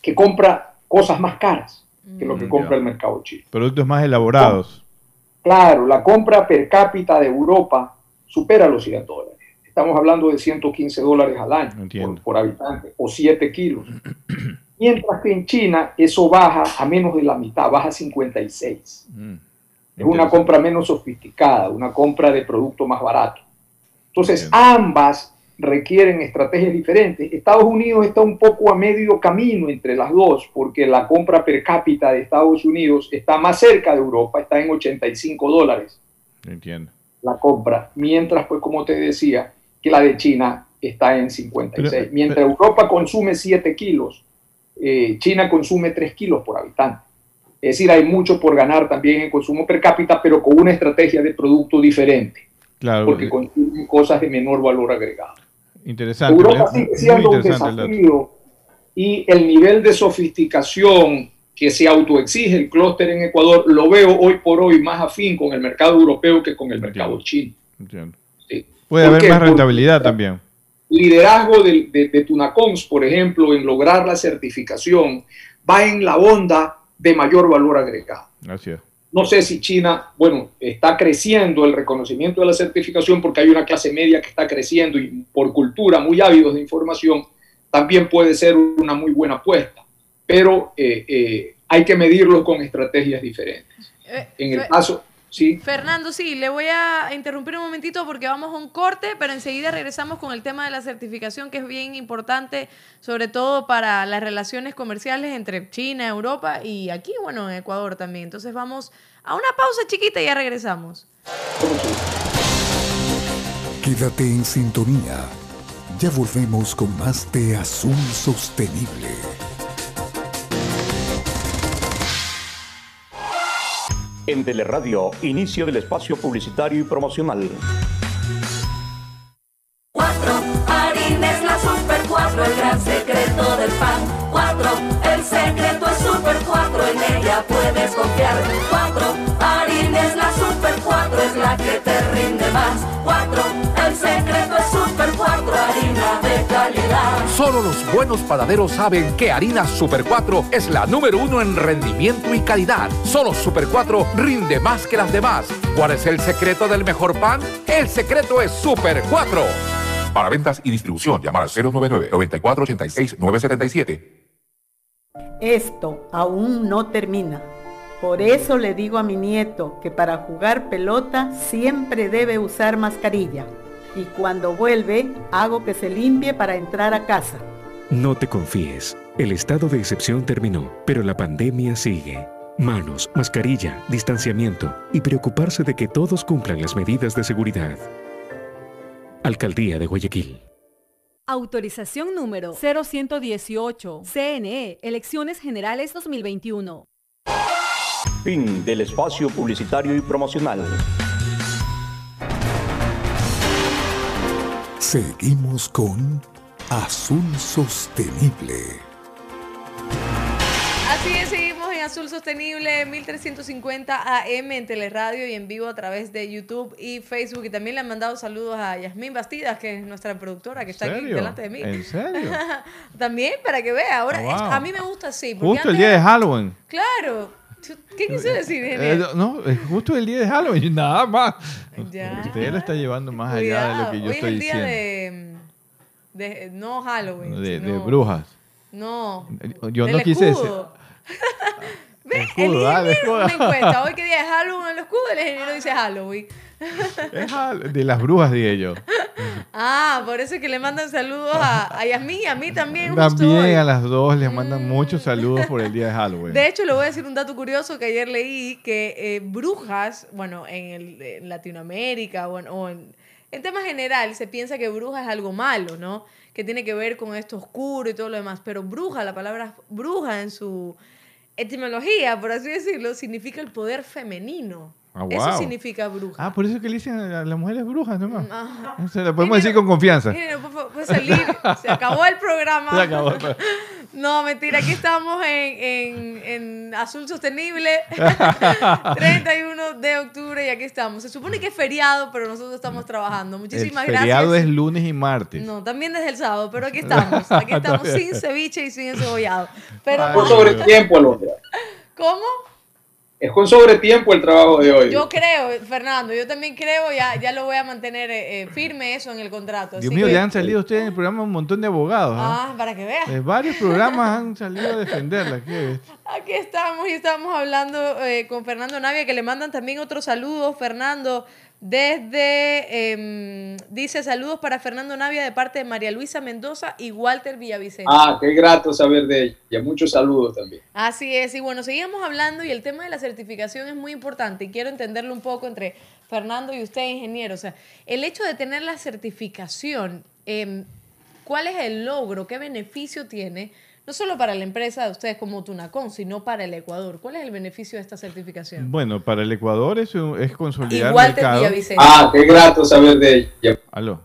Que compra cosas más caras que lo que mm, compra el mercado chino. Productos más elaborados. Claro, la compra per cápita de Europa supera los 100 dólares. Estamos hablando de 115 dólares al año por, habitante o 7 kilos. Mientras que en China eso baja a menos de la mitad, baja a 56. Es una compra menos sofisticada, una compra de producto más barato. Entonces, ambas requieren estrategias diferentes. Estados Unidos está un poco a medio camino entre las dos, porque la compra per cápita de Estados Unidos está más cerca de Europa, está en 85 dólares. Entiendo. La compra, mientras, pues, como te decía, que la de China está en 56. mientras Europa consume 7 kilos, eh, China consume 3 kilos por habitante. Es decir, hay mucho por ganar también en consumo per cápita, pero con una estrategia de producto diferente. Claro. Porque consumen cosas de menor valor agregado. Interesante. Europa sigue siendo un desafío y el nivel de sofisticación que se autoexige el clúster en Ecuador lo veo hoy por hoy más afín con el mercado europeo que con el mercado chino. Entiendo. Puede haber más rentabilidad también. Liderazgo de, de, de Tunacons, por ejemplo, en lograr la certificación, va en la onda de mayor valor agregado. Gracias. No sé si China, bueno, está creciendo el reconocimiento de la certificación porque hay una clase media que está creciendo y por cultura muy ávidos de información, también puede ser una muy buena apuesta, pero eh, eh, hay que medirlo con estrategias diferentes. Eh, en el caso, Fernando, sí, le voy a interrumpir un momentito porque vamos a un corte, pero enseguida regresamos con el tema de la certificación, que es bien importante, sobre todo para las relaciones comerciales entre China, Europa y aquí, bueno, en Ecuador también. Entonces vamos a una pausa chiquita y ya regresamos. Quédate en sintonía. Ya volvemos con más de Azul Sostenible. En Teleradio, inicio del espacio publicitario y promocional. Solo los buenos panaderos saben que harina Super 4 es la número uno en rendimiento y calidad. Solo Super 4 rinde más que las demás. ¿Cuál es el secreto del mejor pan? El secreto es Super 4. Para ventas y distribución, llamar al 099-9486-977. Esto aún no termina. Por eso le digo a mi nieto que para jugar pelota siempre debe usar mascarilla y cuando vuelve hago que se limpie para entrar a casa. No te confíes. El estado de excepción terminó, pero la pandemia sigue. Manos, mascarilla, distanciamiento y preocuparse de que todos cumplan las medidas de seguridad. Alcaldía de Guayaquil. Autorización número 0118. CNE, Elecciones Generales 2021. Fin del espacio publicitario y promocional. Seguimos con Azul Sostenible. Así es, seguimos en Azul Sostenible 1350 AM en Teleradio y en vivo a través de YouTube y Facebook. Y también le han mandado saludos a Yasmín Bastidas, que es nuestra productora que está aquí delante de mí. ¿En serio? también, para que vea. Ahora, Wow. es- a mí me gusta así. Justo el día de Halloween. Claro. ¿Qué quise decir, Eh, ingeniero? no, es justo el día de Halloween, nada más. Ya. Usted lo está llevando más allá de lo que yo Hoy estoy es el día diciendo. de, de- No Halloween. De, de sino- brujas. No. Yo del no quise escudo. El El escudo, ah, el ingeniero, escudo. una encuesta. Hoy que día es Halloween en el escudo, el ingeniero dice Halloween. Es de las brujas, dije yo. Ah, por eso es que le mandan saludos a, a Yasmín y a mí también. También a las dos les mandan muchos saludos por el día de Halloween. De hecho, le voy a decir un dato curioso que ayer leí, que eh, brujas, bueno, en, el- en Latinoamérica bueno, o en, en tema general, se piensa que bruja es algo malo, ¿no? Que tiene que ver con esto oscuro y todo lo demás. Pero bruja, la palabra bruja en su etimología, por así decirlo, significa el poder femenino. Ah, Eso significa bruja. Ah, por eso que le dicen a las mujeres brujas nomás. Ajá. Se la podemos decir con confianza. Por favor, puede salir. Se acabó el programa. Se acabó. No, mentira, aquí estamos en, en, en Azul Sostenible, 31 de octubre y aquí estamos. Se supone que es feriado, pero nosotros estamos trabajando. El Muchísimas feriado gracias. es lunes y martes. No, también desde el sábado, pero aquí estamos. Aquí estamos sin ceviche y sin encebollado. Pero, Con sobretiempo, Alondra. ¿Cómo? Es con sobretiempo el trabajo de hoy. Yo creo, Fernando, yo también creo, ya, ya lo voy a mantener eh, eh, firme eso en el contrato. Dios así mío, que- le han salido ustedes en el programa un montón de abogados. ¿ah? Ah, para que veas. De varios programas han salido a defenderla. ¿qué? Aquí estamos y estamos hablando eh, con Fernando Navia, que le mandan también otros saludos. Fernando, desde, em, dice saludos para Fernando Navia de parte de María Luisa Mendoza y Walter Villavicencio. Ah, qué grato saber de ella. Muchos saludos también. Así es, y bueno, seguimos hablando y el tema de la certificación es muy importante y quiero entenderlo un poco entre Fernando y usted, ingeniero. O sea, el hecho de tener la certificación, em, ¿cuál es el logro? ¿Qué beneficio tiene? No solo para la empresa de ustedes como Tunacón, sino para el Ecuador. ¿Cuál es el beneficio de esta certificación? Bueno, para el Ecuador es, un- es consolidar Igual mercado. Ah, qué grato saber de ella. Aló.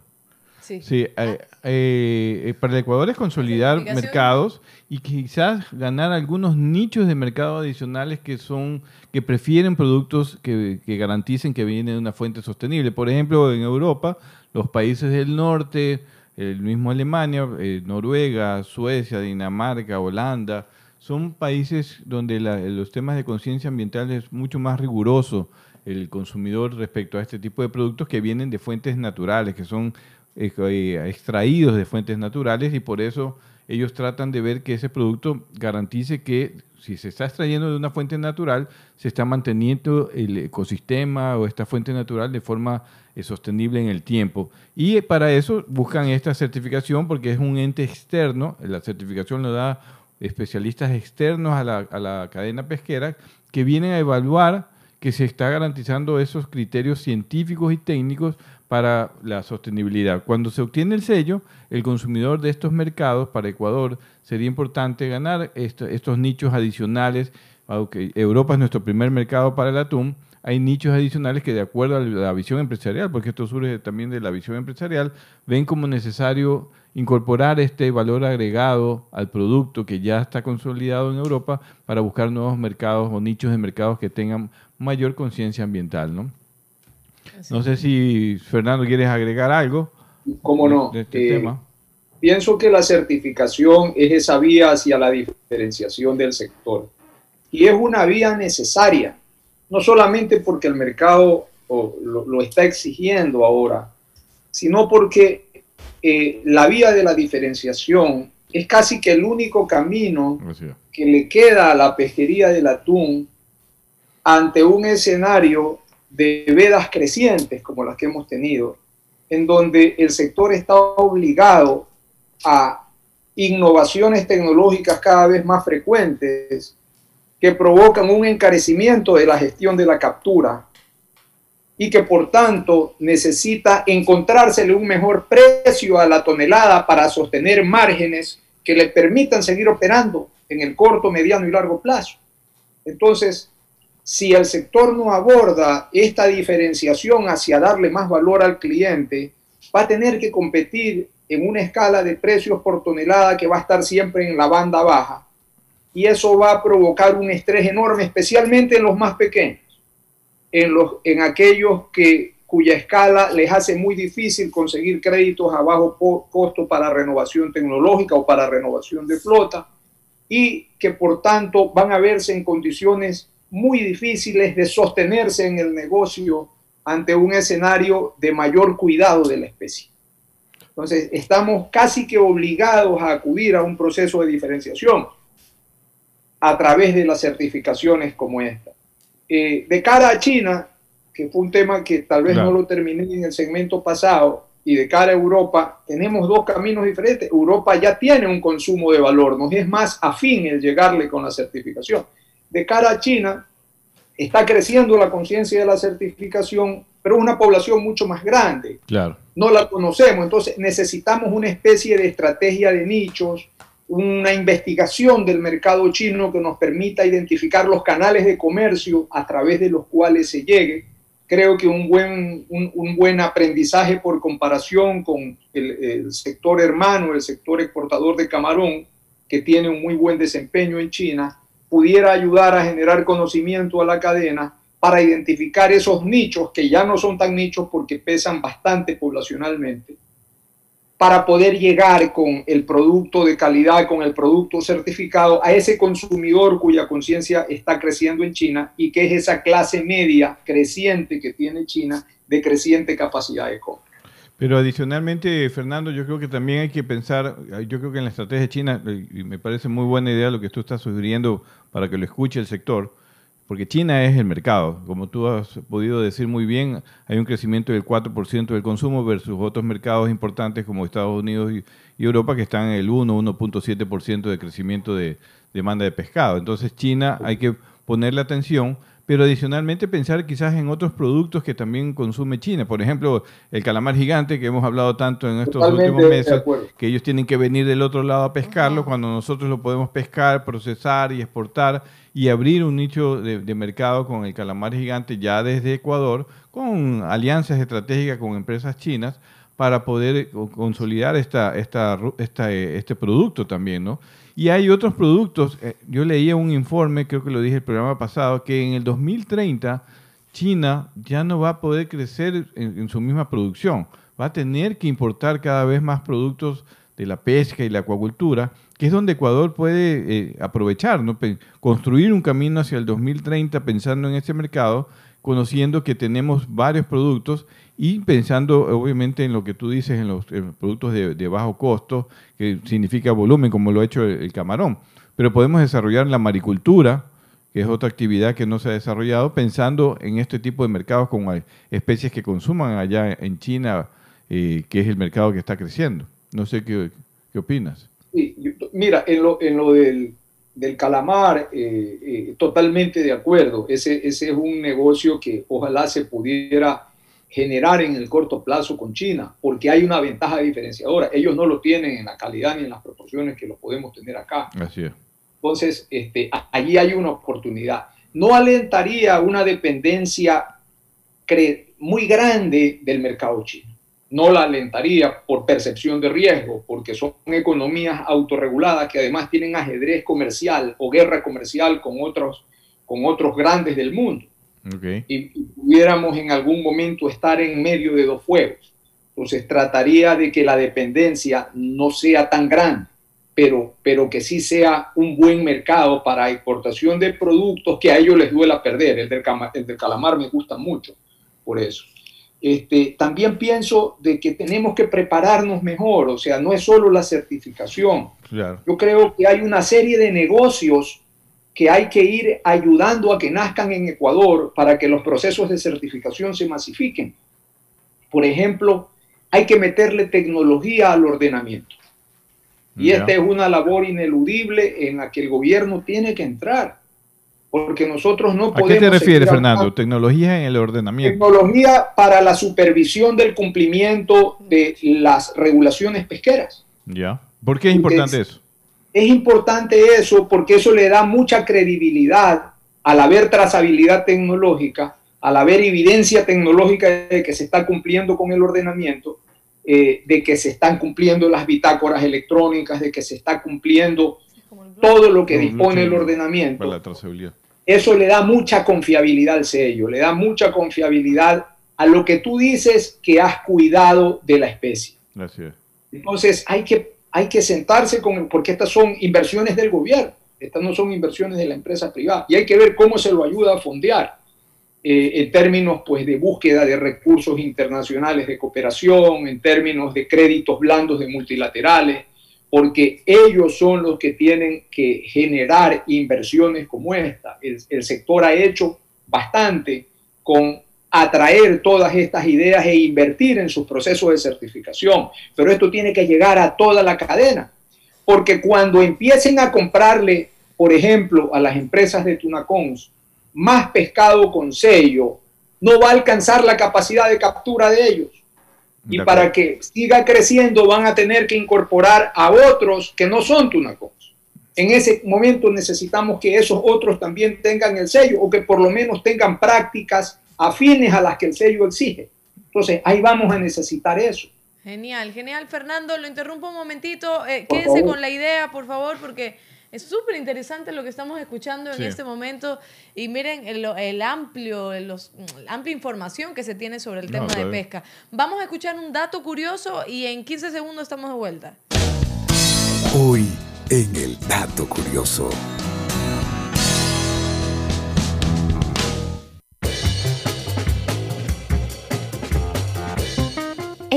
Sí. Sí, eh, eh, eh, para el Ecuador es consolidar mercados y quizás ganar algunos nichos de mercado adicionales que son que prefieren productos que, que garanticen que vienen de una fuente sostenible. Por ejemplo, en Europa, los países del norte, el mismo Alemania, eh, Noruega, Suecia, Dinamarca, Holanda, son países donde la- los temas de conciencia ambiental es mucho más riguroso el consumidor respecto a este tipo de productos que vienen de fuentes naturales, que son eh, eh, extraídos de fuentes naturales y por eso ellos tratan de ver que ese producto garantice que si se está extrayendo de una fuente natural, se está manteniendo el ecosistema o esta fuente natural de forma sostenible en el tiempo. Y eh, para eso buscan esta certificación porque es un ente externo, la certificación lo da especialistas externos a la, a la cadena pesquera que vienen a evaluar que se está garantizando esos criterios científicos y técnicos para la sostenibilidad. Cuando se obtiene el sello, el consumidor de estos mercados para Ecuador sería importante ganar esto- estos nichos adicionales. Aunque Europa es nuestro primer mercado para el atún, hay nichos adicionales que de acuerdo a la visión empresarial, porque esto surge también de la visión empresarial, ven como necesario incorporar este valor agregado al producto que ya está consolidado en Europa para buscar nuevos mercados o nichos de mercados que tengan mayor conciencia ambiental, ¿no? No sé si Fernando quieres agregar algo. ¿Cómo no? De este Eh, tema. Pienso que la certificación es esa vía hacia la diferenciación del sector. Y es una vía necesaria, no solamente porque el mercado lo está exigiendo ahora, sino porque eh, la vía de la diferenciación es casi que el único camino que le queda a la pesquería del atún ante un escenario de vedas crecientes como las que hemos tenido, en donde el sector está obligado a innovaciones tecnológicas cada vez más frecuentes que provocan un encarecimiento de la gestión de la captura y que por tanto necesita encontrársele un mejor precio a la tonelada para sostener márgenes que le permitan seguir operando en el corto, mediano y largo plazo. Entonces, si el sector no aborda esta diferenciación hacia darle más valor al cliente, va a tener que competir en una escala de precios por tonelada que va a estar siempre en la banda baja. Y eso va a provocar un estrés enorme, especialmente en los más pequeños, en, los, en aquellos que, cuya escala les hace muy difícil conseguir créditos a bajo costo para renovación tecnológica o para renovación de flota y que por tanto van a verse en condiciones muy difíciles de sostenerse en el negocio ante un escenario de mayor cuidado de la especie. Entonces, estamos casi que obligados a acudir a un proceso de diferenciación a través de las certificaciones como esta. Eh, de cara a China, que fue un tema que tal vez no lo terminé en el segmento pasado, y de cara a Europa, tenemos dos caminos diferentes. Europa ya tiene un consumo de valor, nos es más afín el llegarle con la certificación. De cara a China, está creciendo la conciencia de la certificación, pero una población mucho más grande. Claro. No la conocemos, entonces necesitamos una especie de estrategia de nichos, una investigación del mercado chino que nos permita identificar los canales de comercio a través de los cuales se llegue. Creo que un buen, un, buen aprendizaje por comparación con el, el sector hermano, el sector exportador de camarón, que tiene un muy buen desempeño en China, pudiera ayudar a generar conocimiento a la cadena para identificar esos nichos que ya no son tan nichos porque pesan bastante poblacionalmente, para poder llegar con el producto de calidad, con el producto certificado a ese consumidor cuya conciencia está creciendo en China y que es esa clase media creciente que tiene China de creciente capacidad de compra. Pero adicionalmente, Fernando, yo creo que también hay que pensar, yo creo que en la estrategia de China, y me parece muy buena idea lo que tú estás sugiriendo para que lo escuche el sector, porque China es el mercado. Como tú has podido decir muy bien, hay un crecimiento del 4% del consumo versus otros mercados importantes como Estados Unidos y, Europa que están en el 1, 1.7% de crecimiento de demanda de pescado. Entonces China hay que ponerle atención pero adicionalmente pensar quizás en otros productos que también consume China. Por ejemplo, el calamar gigante que hemos hablado tanto en estos últimos meses, que ellos tienen que venir del otro lado a pescarlo cuando nosotros lo podemos pescar, procesar y exportar y abrir un nicho de, mercado con el calamar gigante ya desde Ecuador, con alianzas estratégicas con empresas chinas para poder consolidar esta, esta, esta, este producto también, ¿no? Y hay otros productos, eh, yo leía un informe, creo que lo dije el programa pasado, que en el 2030 China ya no va a poder crecer en, su misma producción, va a tener que importar cada vez más productos de la pesca y la acuacultura, que es donde Ecuador puede eh, aprovechar, ¿no? construir un camino hacia el 2030 pensando en ese mercado, conociendo que tenemos varios productos y pensando obviamente en lo que tú dices, en los, productos de, bajo costo, que significa volumen, como lo ha hecho el, camarón. Pero podemos desarrollar la maricultura, que es otra actividad que no se ha desarrollado, pensando en este tipo de mercados con especies que consuman allá en China, eh, que es el mercado que está creciendo. No sé qué, qué opinas. Mira, en lo, en lo del, del calamar, eh, eh, totalmente de acuerdo. Ese, ese es un negocio que ojalá se pudiera generar en el corto plazo con China, porque hay una ventaja diferenciadora. Ellos no lo tienen en la calidad ni en las proporciones que lo podemos tener acá. Así es. Entonces, este, allí hay una oportunidad. No alentaría una dependencia muy grande del mercado chino. No la alentaría por percepción de riesgo, porque son economías autorreguladas que además tienen ajedrez comercial o guerra comercial con otros, con otros grandes del mundo y, pudiéramos en algún momento estar en medio de dos fuegos. Entonces trataría de que la dependencia no sea tan grande, pero, pero que sí sea un buen mercado para exportación de productos que a ellos les duela perder. El del, el del calamar me gusta mucho por eso. Este, también pienso de que tenemos que prepararnos mejor, o sea, no es solo la certificación. Yo creo que hay una serie de negocios que hay que ir ayudando a que nazcan en Ecuador para que los procesos de certificación se masifiquen. Por ejemplo, hay que meterle tecnología al ordenamiento. Y esta es una labor ineludible en la que el gobierno tiene que entrar. Porque nosotros no podemos... ¿A qué te refieres, Fernando? Tecnología en el ordenamiento. Tecnología para la supervisión del cumplimiento de las regulaciones pesqueras. Ya. ¿Por qué es importante eso? Es importante eso porque eso le da mucha credibilidad al haber trazabilidad tecnológica, al haber evidencia tecnológica de que se está cumpliendo con el ordenamiento, eh, de que se están cumpliendo las bitácoras electrónicas, de que se está cumpliendo todo lo que dispone el ordenamiento. Eso le da mucha confiabilidad al sello, le da mucha confiabilidad a lo que tú dices que has cuidado de la especie. Entonces hay que, hay que sentarse con, porque estas son inversiones del gobierno, estas no son inversiones de la empresa privada, y hay que ver cómo se lo ayuda a fondear. Eh, en términos pues, de búsqueda de recursos internacionales de cooperación, en términos de créditos blandos de multilaterales, porque ellos son los que tienen que generar inversiones como esta. El, sector ha hecho bastante con atraer todas estas ideas e invertir en sus procesos de certificación, pero esto tiene que llegar a toda la cadena, porque cuando empiecen a comprarle, por ejemplo, a las empresas de Tunacons, más pescado con sello, no va a alcanzar la capacidad de captura de ellos. Y para que siga creciendo van a tener que incorporar a otros que no son tunacos. En ese momento necesitamos que esos otros también tengan el sello o que por lo menos tengan prácticas afines a las que el sello exige. Entonces ahí vamos a necesitar eso. Genial, genial. Fernando, lo interrumpo un momentito. Eh, quédese con la idea, por favor, porque es súper interesante lo que estamos escuchando en este momento y miren el, amplio, los, la amplia información que se tiene sobre el tema de pesca. Vamos a escuchar un dato curioso y en 15 segundos estamos de vuelta. Hoy en el dato curioso.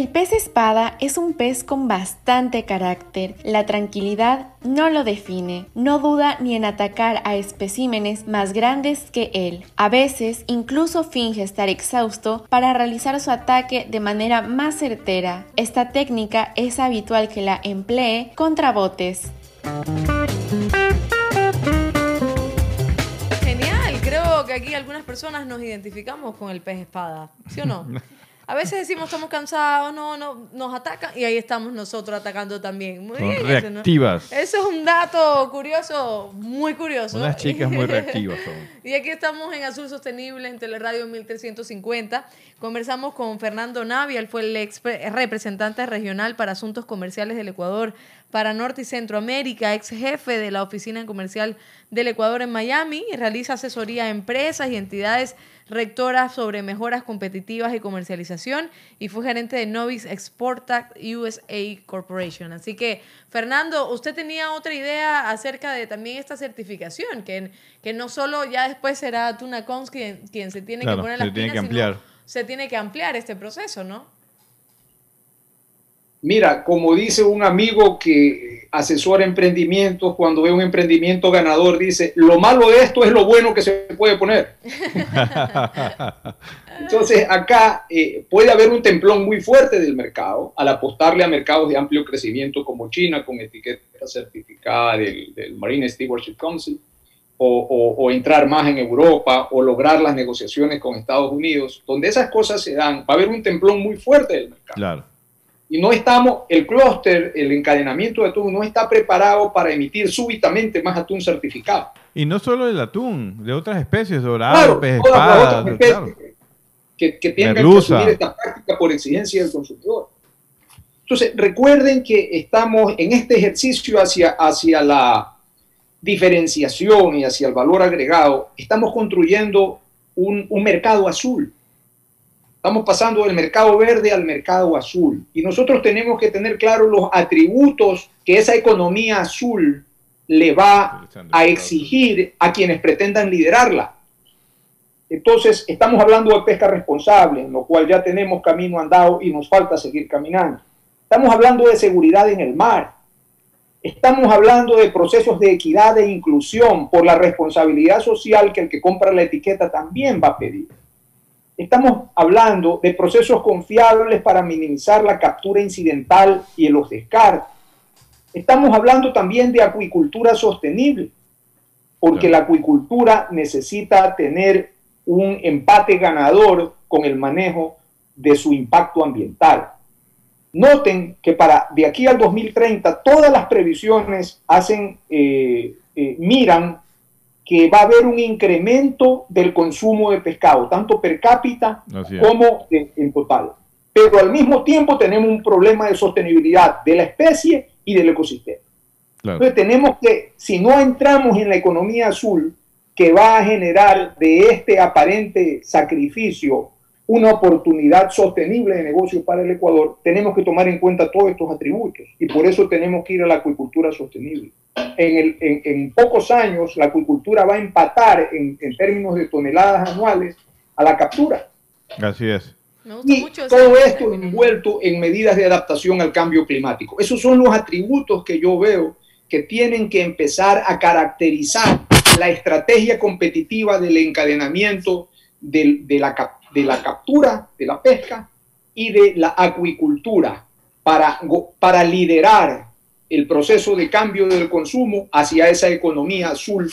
El pez espada es un pez con bastante carácter. La tranquilidad no lo define. No duda ni en atacar a especímenes más grandes que él. A veces incluso finge estar exhausto para realizar su ataque de manera más certera. Esta técnica es habitual que la emplee contra botes. Genial, creo que aquí algunas personas nos identificamos con el pez espada, ¿sí o no? A veces decimos estamos cansados, no, no, nos atacan y ahí estamos nosotros atacando también. Muy bien, reactivas. Eso, es un dato curioso, muy curioso. Unas chicas muy reactivas son. y aquí estamos en Azul Sostenible en Teleradio 1350. Conversamos con Fernando Navia, él fue el ex representante regional para asuntos comerciales del Ecuador para Norte y Centroamérica, ex jefe de la Oficina Comercial del Ecuador en Miami, y realiza asesoría a empresas y entidades rectora sobre mejoras competitivas y comercialización y fue gerente de Novis Exportac USA Corporation. Así que, Fernando, usted tenía otra idea acerca de también esta certificación, que, que no solo ya después será Tuna Cons quien, quien se tiene que poner las tiene que ampliar. se tiene que ampliar este proceso, ¿no? Mira, como dice un amigo que asesora emprendimientos, cuando ve un emprendimiento ganador, dice, lo malo de esto es lo bueno que se puede poner. Entonces, acá eh, puede haber un templón muy fuerte del mercado al apostarle a mercados de amplio crecimiento como China, con etiqueta certificada del, Marine Stewardship Council, o, o, entrar más en Europa, o lograr las negociaciones con Estados Unidos, donde esas cosas se dan, va a haber un templón muy fuerte del mercado. Claro y no estamos, el clúster, el encadenamiento de atún no está preparado para emitir súbitamente más atún certificado. Y no solo el atún, de otras especies, dorado, pez espada, que, que tengan que asumir esta práctica por exigencia del consumidor. Entonces, recuerden que estamos en este ejercicio hacia, hacia la diferenciación y hacia el valor agregado, estamos construyendo un, un mercado azul Estamos pasando del mercado verde al mercado azul. Y nosotros tenemos que tener claros los atributos que esa economía azul le va a exigir a quienes pretendan liderarla. Entonces, estamos hablando de pesca responsable, en lo cual ya tenemos camino andado y nos falta seguir caminando. Estamos hablando de seguridad en el mar. Estamos hablando de procesos de equidad e inclusión por la responsabilidad social que el que compra la etiqueta también va a pedir. Estamos hablando de procesos confiables para minimizar la captura incidental y los descartes. Estamos hablando también de acuicultura sostenible, porque la acuicultura necesita tener un empate ganador con el manejo de su impacto ambiental. Noten que para de aquí al 2030 todas las previsiones hacen, eh, eh, miran que va a haber un incremento del consumo de pescado, tanto per cápita como en, total. Pero al mismo tiempo tenemos un problema de sostenibilidad de la especie y del ecosistema. Entonces tenemos que, si no entramos en la economía azul, que va a generar de este aparente sacrificio una oportunidad sostenible de negocio para el Ecuador, tenemos que tomar en cuenta todos estos atributos y por eso tenemos que ir a la acuicultura sostenible. En, el, en, pocos años la acuicultura va a empatar en, en, términos de toneladas anuales a la captura. Así es. Y todo esto envuelto en medidas de adaptación al cambio climático. Esos son los atributos que yo veo que tienen que empezar a caracterizar la estrategia competitiva del encadenamiento de, de, la, de la captura, de la pesca y de la acuicultura para, para liderar el proceso de cambio del consumo hacia esa economía azul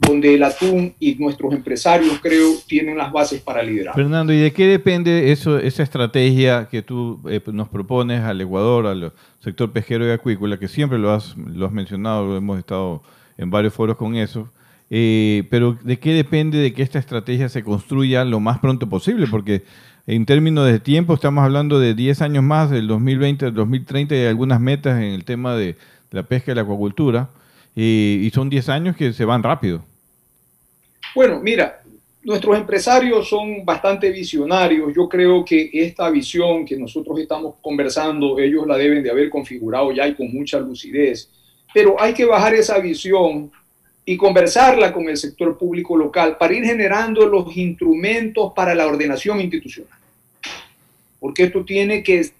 donde el atún y nuestros empresarios, creo, tienen las bases para liderar. Fernando, ¿y de qué depende eso, esa estrategia que tú eh, nos propones al Ecuador, al sector pesquero y acuícola, que siempre lo has, mencionado, lo hemos estado en varios foros con eso? Eh, pero ¿de qué depende de que esta estrategia se construya lo más pronto posible? Porque en términos de tiempo estamos hablando de 10 años más, del 2020 al 2030, y algunas metas en el tema de, la pesca y la acuacultura, y son 10 años que se van rápido. Bueno, mira, nuestros empresarios son bastante visionarios. Yo creo que esta visión que nosotros estamos conversando, ellos la deben de haber configurado ya y con mucha lucidez. Pero hay que bajar esa visión y conversarla con el sector público local para ir generando los instrumentos para la ordenación institucional. Porque esto tiene que,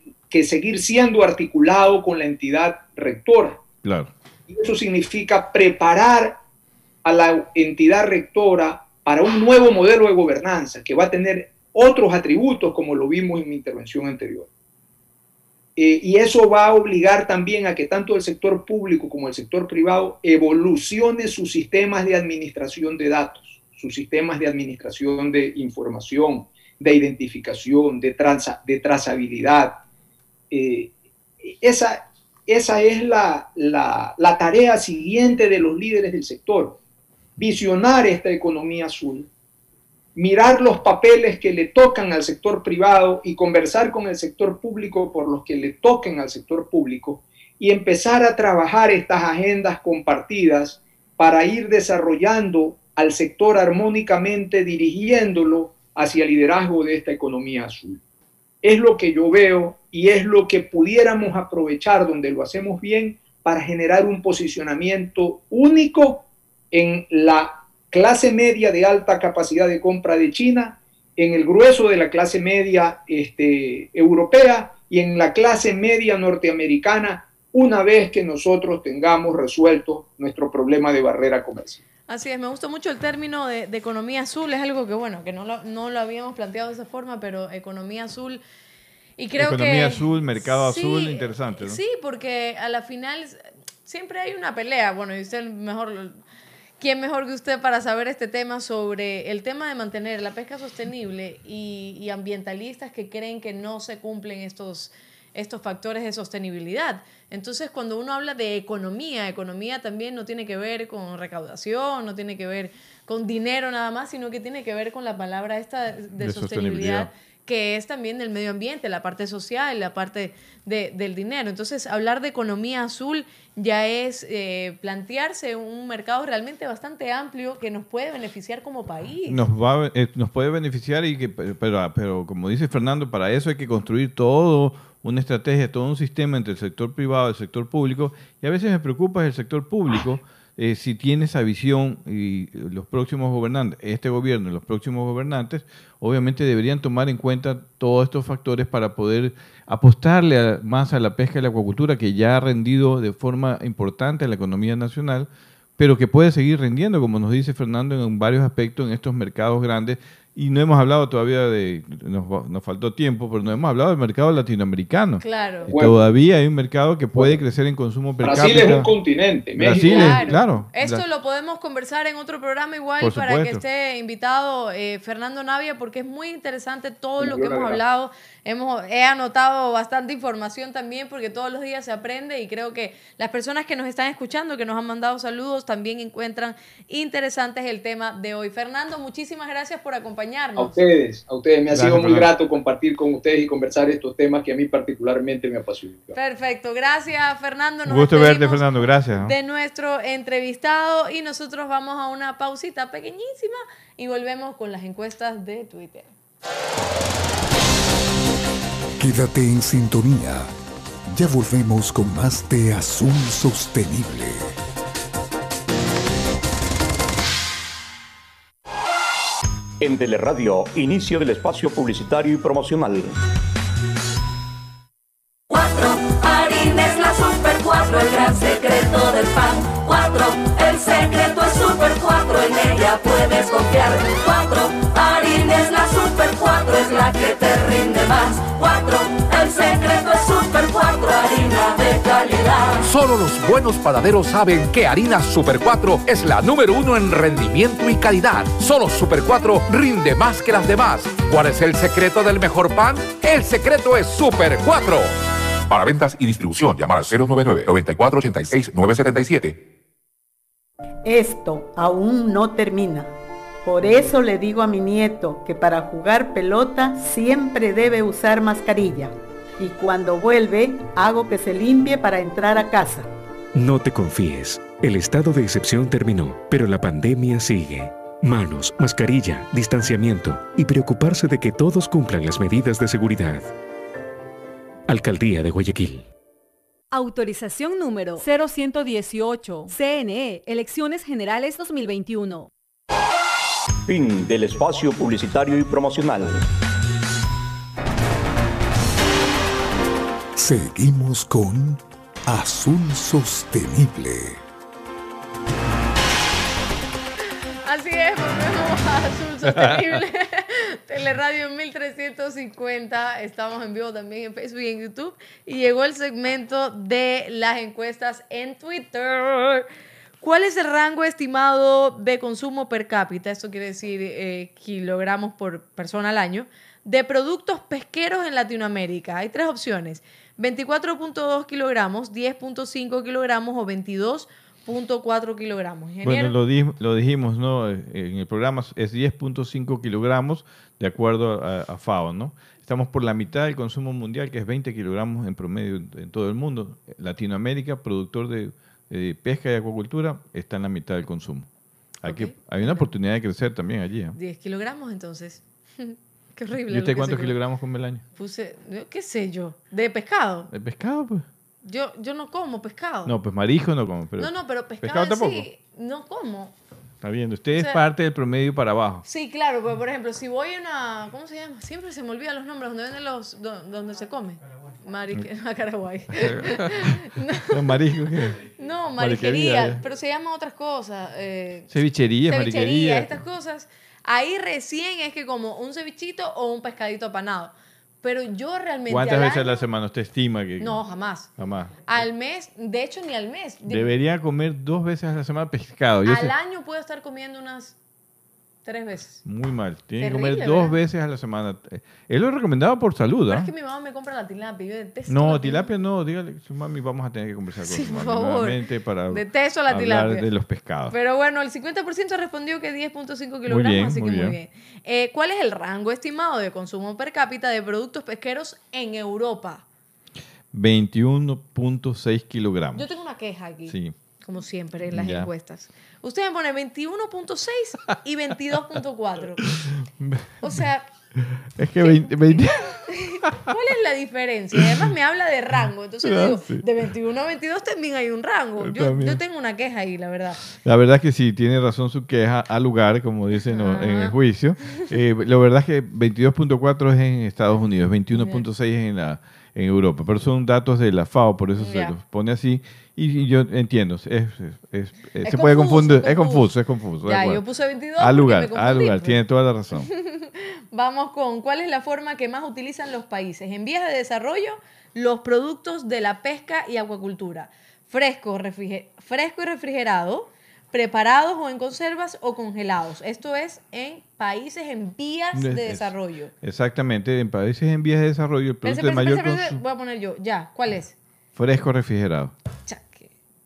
seguir siendo articulado con la entidad rectora. Claro. Y eso significa preparar a la entidad rectora para un nuevo modelo de gobernanza que va a tener otros atributos como lo vimos en mi intervención anterior. Eh, y eso va a obligar también a que tanto el sector público como el sector privado evolucione sus sistemas de administración de datos, sus sistemas de administración de información, de identificación, de, de trazabilidad. Eh, esa, esa es la, la, la tarea siguiente de los líderes del sector visionar esta economía azul, mirar los papeles que le tocan al sector privado y conversar con el sector público por los que le toquen al sector público y empezar a trabajar estas agendas compartidas para ir desarrollando al sector armónicamente, dirigiéndolo hacia el liderazgo de esta economía azul. Es lo que yo veo y es lo que pudiéramos aprovechar donde lo hacemos bien para generar un posicionamiento único en la clase media de alta capacidad de compra de China, en el grueso de la clase media este, europea y en la clase media norteamericana una vez que nosotros tengamos resuelto nuestro problema de barrera comercial. Así es, me gusta mucho el término de, economía azul, es algo que bueno, que no lo, no lo, habíamos planteado de esa forma, pero economía azul... Y creo economía azul, mercado azul, interesante. ¿no? Sí, porque a la final siempre hay una pelea, bueno, y usted mejor ¿Quién mejor que usted para saber este tema sobre el tema de mantener la pesca sostenible y, ambientalistas que creen que no se cumplen estos, estos factores de sostenibilidad? Entonces, cuando uno habla de economía, economía también no tiene que ver con recaudación, no tiene que ver con dinero nada más, sino que tiene que ver con la palabra esta de, sostenibilidad que es también del medio ambiente, la parte social, la parte del dinero. Entonces, hablar de economía azul ya es eh, plantearse un mercado realmente bastante amplio que nos puede beneficiar como país. Nos, va, eh, nos puede beneficiar, y que, pero, pero como dice Fernando, para eso hay que construir todo una estrategia, todo un sistema entre el sector privado y el sector público. Y a veces me preocupa el sector público eh, si tiene esa visión y los próximos gobernantes, este gobierno y los próximos gobernantes, obviamente deberían tomar en cuenta todos estos factores para poder apostarle más a la pesca y la acuacultura, que ya ha rendido de forma importante a la economía nacional, pero que puede seguir rindiendo, como nos dice Fernando, en varios aspectos en estos mercados grandes Y no hemos hablado todavía de, nos, nos faltó tiempo, pero no hemos hablado del mercado latinoamericano. Claro. Bueno. todavía hay un mercado que puede crecer en consumo per Brasil cápita. es un continente. Brasil es, claro. Esto lo podemos conversar en otro programa igual para que esté invitado eh, Fernando Navia porque es muy interesante todo lo que hemos hablado. Hemos, he anotado bastante información también porque todos los días se aprende y creo que las personas que nos están escuchando, que nos han mandado saludos, también encuentran interesantes el tema de hoy. Fernando, muchísimas gracias por A acompañarnos. ustedes, a ustedes. Me ha Gracias, sido muy Fernando. grato compartir con ustedes y conversar estos temas que a mí particularmente me apasionan. Perfecto, gracias Fernando. Un gusto verte, Fernando. Gracias. ¿no? de nuestro entrevistado y nosotros vamos a una pausita pequeñísima y volvemos con las encuestas de Twitter. Quédate en sintonía. Ya volvemos con más de Azul Sostenible. En Teleradio, inicio del espacio publicitario y promocional. 4. Harina es la super 4, el gran secreto del pan. 4. El secreto es super 4, en ella puedes confiar. 4. Harina es la super 4, es la que te rinde más. 4. El secreto es super 4, harina de calidad. Solo los buenos panaderos saben que Harina Super 4 es la número uno en rendimiento y calidad. Solo Super 4 rinde más que las demás. ¿Cuál es el secreto del mejor pan? El secreto es Super 4. Para ventas y distribución, llamar al 099-9486-977. Esto aún no termina. Por eso le digo a mi nieto que para jugar pelota siempre debe usar mascarilla. Y cuando vuelve, hago que se limpie para entrar a casa. No te confíes. El estado de excepción terminó, pero la pandemia sigue. Manos, mascarilla, distanciamiento y preocuparse de que todos cumplan las medidas de seguridad. Alcaldía de Guayaquil. Autorización número 0118. CNE, Elecciones Generales 2021. Fin del espacio publicitario y promocional. Seguimos con Azul Sostenible. Así es, volvemos a Azul Sostenible. Teleradio 1350. Estamos en vivo también en Facebook y en YouTube. Y llegó el segmento de las encuestas en Twitter. ¿Cuál es el rango estimado de consumo per cápita? Esto quiere decir eh, kilogramos por persona al año. De productos pesqueros en Latinoamérica. Hay tres opciones. 24.2 kilogramos, 10.5 kilogramos o 22.4 kilogramos. Bueno, lo, di- lo dijimos, ¿no? En el programa es 10.5 kilogramos de acuerdo a, a FAO, ¿no? Estamos por la mitad del consumo mundial, que es 20 kilogramos en promedio en, todo el mundo. Latinoamérica, productor de, de pesca y acuacultura, está en la mitad del consumo. Hay, que, hay una oportunidad de crecer también allí. ¿eh? 10 kilogramos entonces. Qué horrible. ¿Y usted cuántos kilogramos come al año? Puse, qué sé yo, de pescado. ¿De pescado, pues? Yo, yo no como pescado. No, pues marisco no como. Pero no, no, pero pescado, ¿Pescado en tampoco? sí no como. Está bien, usted O sea- es parte del promedio para abajo. Sí, claro, pero por ejemplo, si voy a una, ¿cómo se llama? Siempre se me olvidan los nombres, donde venden los, do- donde se come. Mari, a Caraguay. ¿Los mariscos qué? No, Mariquería, ya. pero se llaman otras cosas. Eh, Cevichería, cevichería, mariquería. estas cosas. Ahí recién es que como un cevichito o un pescadito apanado. Pero yo realmente. ¿Cuántas al veces a la semana usted estima que.? No, jamás. Jamás. Al mes, de hecho ni al mes. De- Debería comer dos veces a la semana pescado. Yo al sé- año puedo estar comiendo unas tres veces. Muy mal. Tiene que comer dos ¿verdad? veces a la semana. Eh, Es lo recomendado por salud, Pero ¿ah? es que mi mamá me compra la tilapia. Yo detesto. No, la tilapia no. Dígale, su mami, vamos a tener que conversar con Sí, su por mami favor. nuevamente para Detesto la hablar tilapia. de los pescados. Pero bueno, el 50% respondió que 10.5 kilogramos, bien, así muy que muy bien. bien. Eh, ¿Cuál es el rango estimado de consumo per cápita de productos pesqueros en Europa? 21.6 kilogramos. Yo tengo una queja aquí, Sí. Como siempre en las Ya. encuestas. Usted me pone 21.6 y 22.4. O sea, Es que 20, 20 ¿cuál es la diferencia? Y además me habla de rango. Entonces yo Ah, digo, sí. de 21 a 22 también hay un rango. Yo, yo tengo una queja ahí, la verdad. La verdad es que sí, tiene razón su queja al lugar, como dicen ¿no? en el juicio. Eh, la verdad es que 22.4 es en Estados Unidos, 21.6 es en la, en Europa. Pero son datos de la FAO, por eso Ya. se los pone así. Y, y yo entiendo, es, es- es- Es se puede confuso, confundir, es confuso, es confuso. Ya, yo puse 22 Al lugar, me al lugar, tiene toda la razón. Vamos con cuál es la forma que más utilizan los países en vías de desarrollo los productos de la pesca y acuacultura. Fresco, fresco y refrigerado, preparados o en conservas o congelados. Esto es en países en vías de es- desarrollo. Exactamente, en países en vías de desarrollo, el producto de espérense, mayor consumo, voy a poner yo. Ya, ¿cuál es? fresco refrigerado. Cha,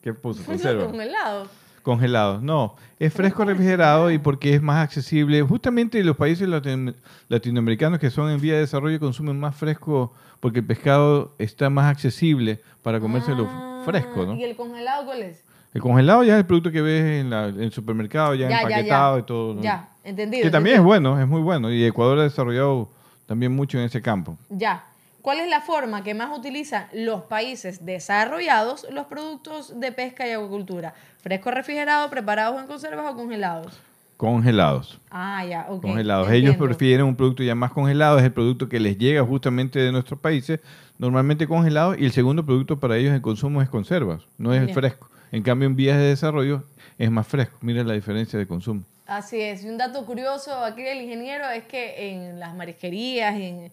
¿Qué puso? Conserva. Congelado. Congelado. No, es fresco refrigerado y porque es más accesible. Justamente los países latin- latinoamericanos que son en vía de desarrollo consumen más fresco porque el pescado está más accesible para comérselo fresco, ¿no? ¿Y el congelado cuál es? El congelado ya es el producto que ves en, la- en el supermercado, ya, empaquetado ya. y todo. ¿no? Ya, entendido. Que también es bueno, es muy bueno. Y Ecuador ha desarrollado también mucho en ese campo. Ya. ¿Cuál es la forma que más utilizan los países desarrollados los productos de pesca y acuacultura? ¿Fresco refrigerado, preparados en conservas o congelados? Congelados. Ah, ya, ok. congelados. Ellos prefieren un producto ya más congelado, es el producto que les llega justamente de nuestros países, normalmente congelado, y el segundo producto para ellos en consumo es conservas, no es el fresco. En cambio, en vías de desarrollo es más fresco. Mira la diferencia de consumo. Así es. Y un dato curioso aquí del ingeniero es que en las marisquerías, en,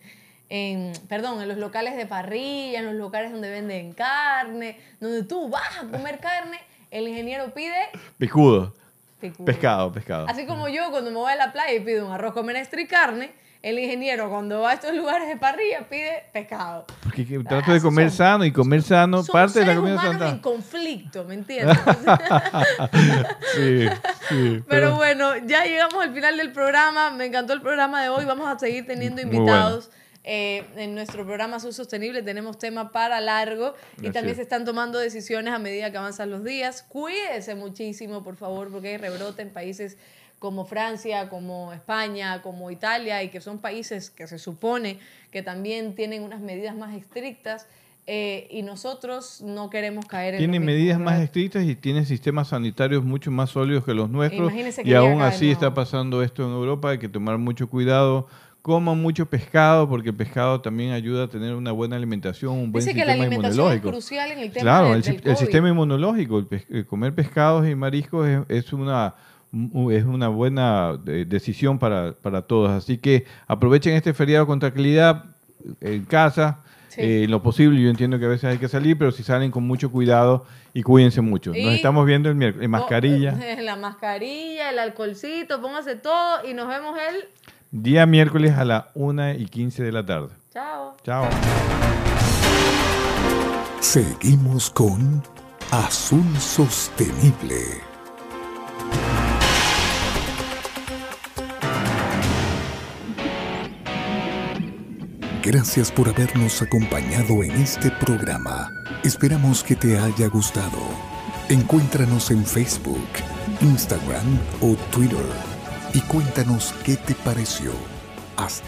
en, perdón, en los locales de parrilla, en los locales donde venden carne, donde tú vas a comer carne, el ingeniero pide Picudo. picudo. Pescado, pescado. Así como yo cuando me voy a la playa y pido un arroz con menestra y carne, el ingeniero cuando va a estos lugares de parrilla pide pescado. Porque que- trato de comer sano y comer sano, Son parte de la comida humanos en santa. conflicto, ¿me entiendes? sí, sí. Pero bueno, ya llegamos al final del programa. Me encantó el programa de hoy. Vamos a seguir teniendo invitados. Eh, en nuestro programa Sur Sostenible tenemos tema para largo y también se están tomando decisiones a medida que avanzan los días. Cuídese muchísimo, por favor, porque hay rebrote en países como Francia, como España, como Italia, y que son países que se supone que también tienen unas medidas más estrictas eh, y nosotros no queremos caer en Tienen medidas más estrictas y tienen sistemas sanitarios mucho más sólidos que los nuestros. Que Y aún así está pasando esto en Europa. Hay que tomar mucho cuidado. Coman mucho pescado porque el pescado también ayuda a tener una buena alimentación, un buen Dice que la sistema alimentación es inmunológico. crucial en el tema Claro, del- el, del el sistema inmunológico, el pes- eh, comer pescados y mariscos es, es una es una buena eh, decisión para, para todos. Así que aprovechen este feriado con tranquilidad en casa. Sí. eh, en lo posible, yo entiendo que a veces hay que salir, pero si salen con mucho cuidado y cuídense mucho. Y- Nos estamos viendo el miércoles. en mascarilla. La mascarilla, el alcoholcito, póngase todo y nos vemos el. Día miércoles a las 1 y 15 de la tarde. Chao. Chao. Seguimos con Azul Sostenible. Gracias por habernos acompañado en este programa. Esperamos que te haya gustado. Encuéntranos en Facebook, Instagram o Twitter y cuéntanos qué te pareció. Hasta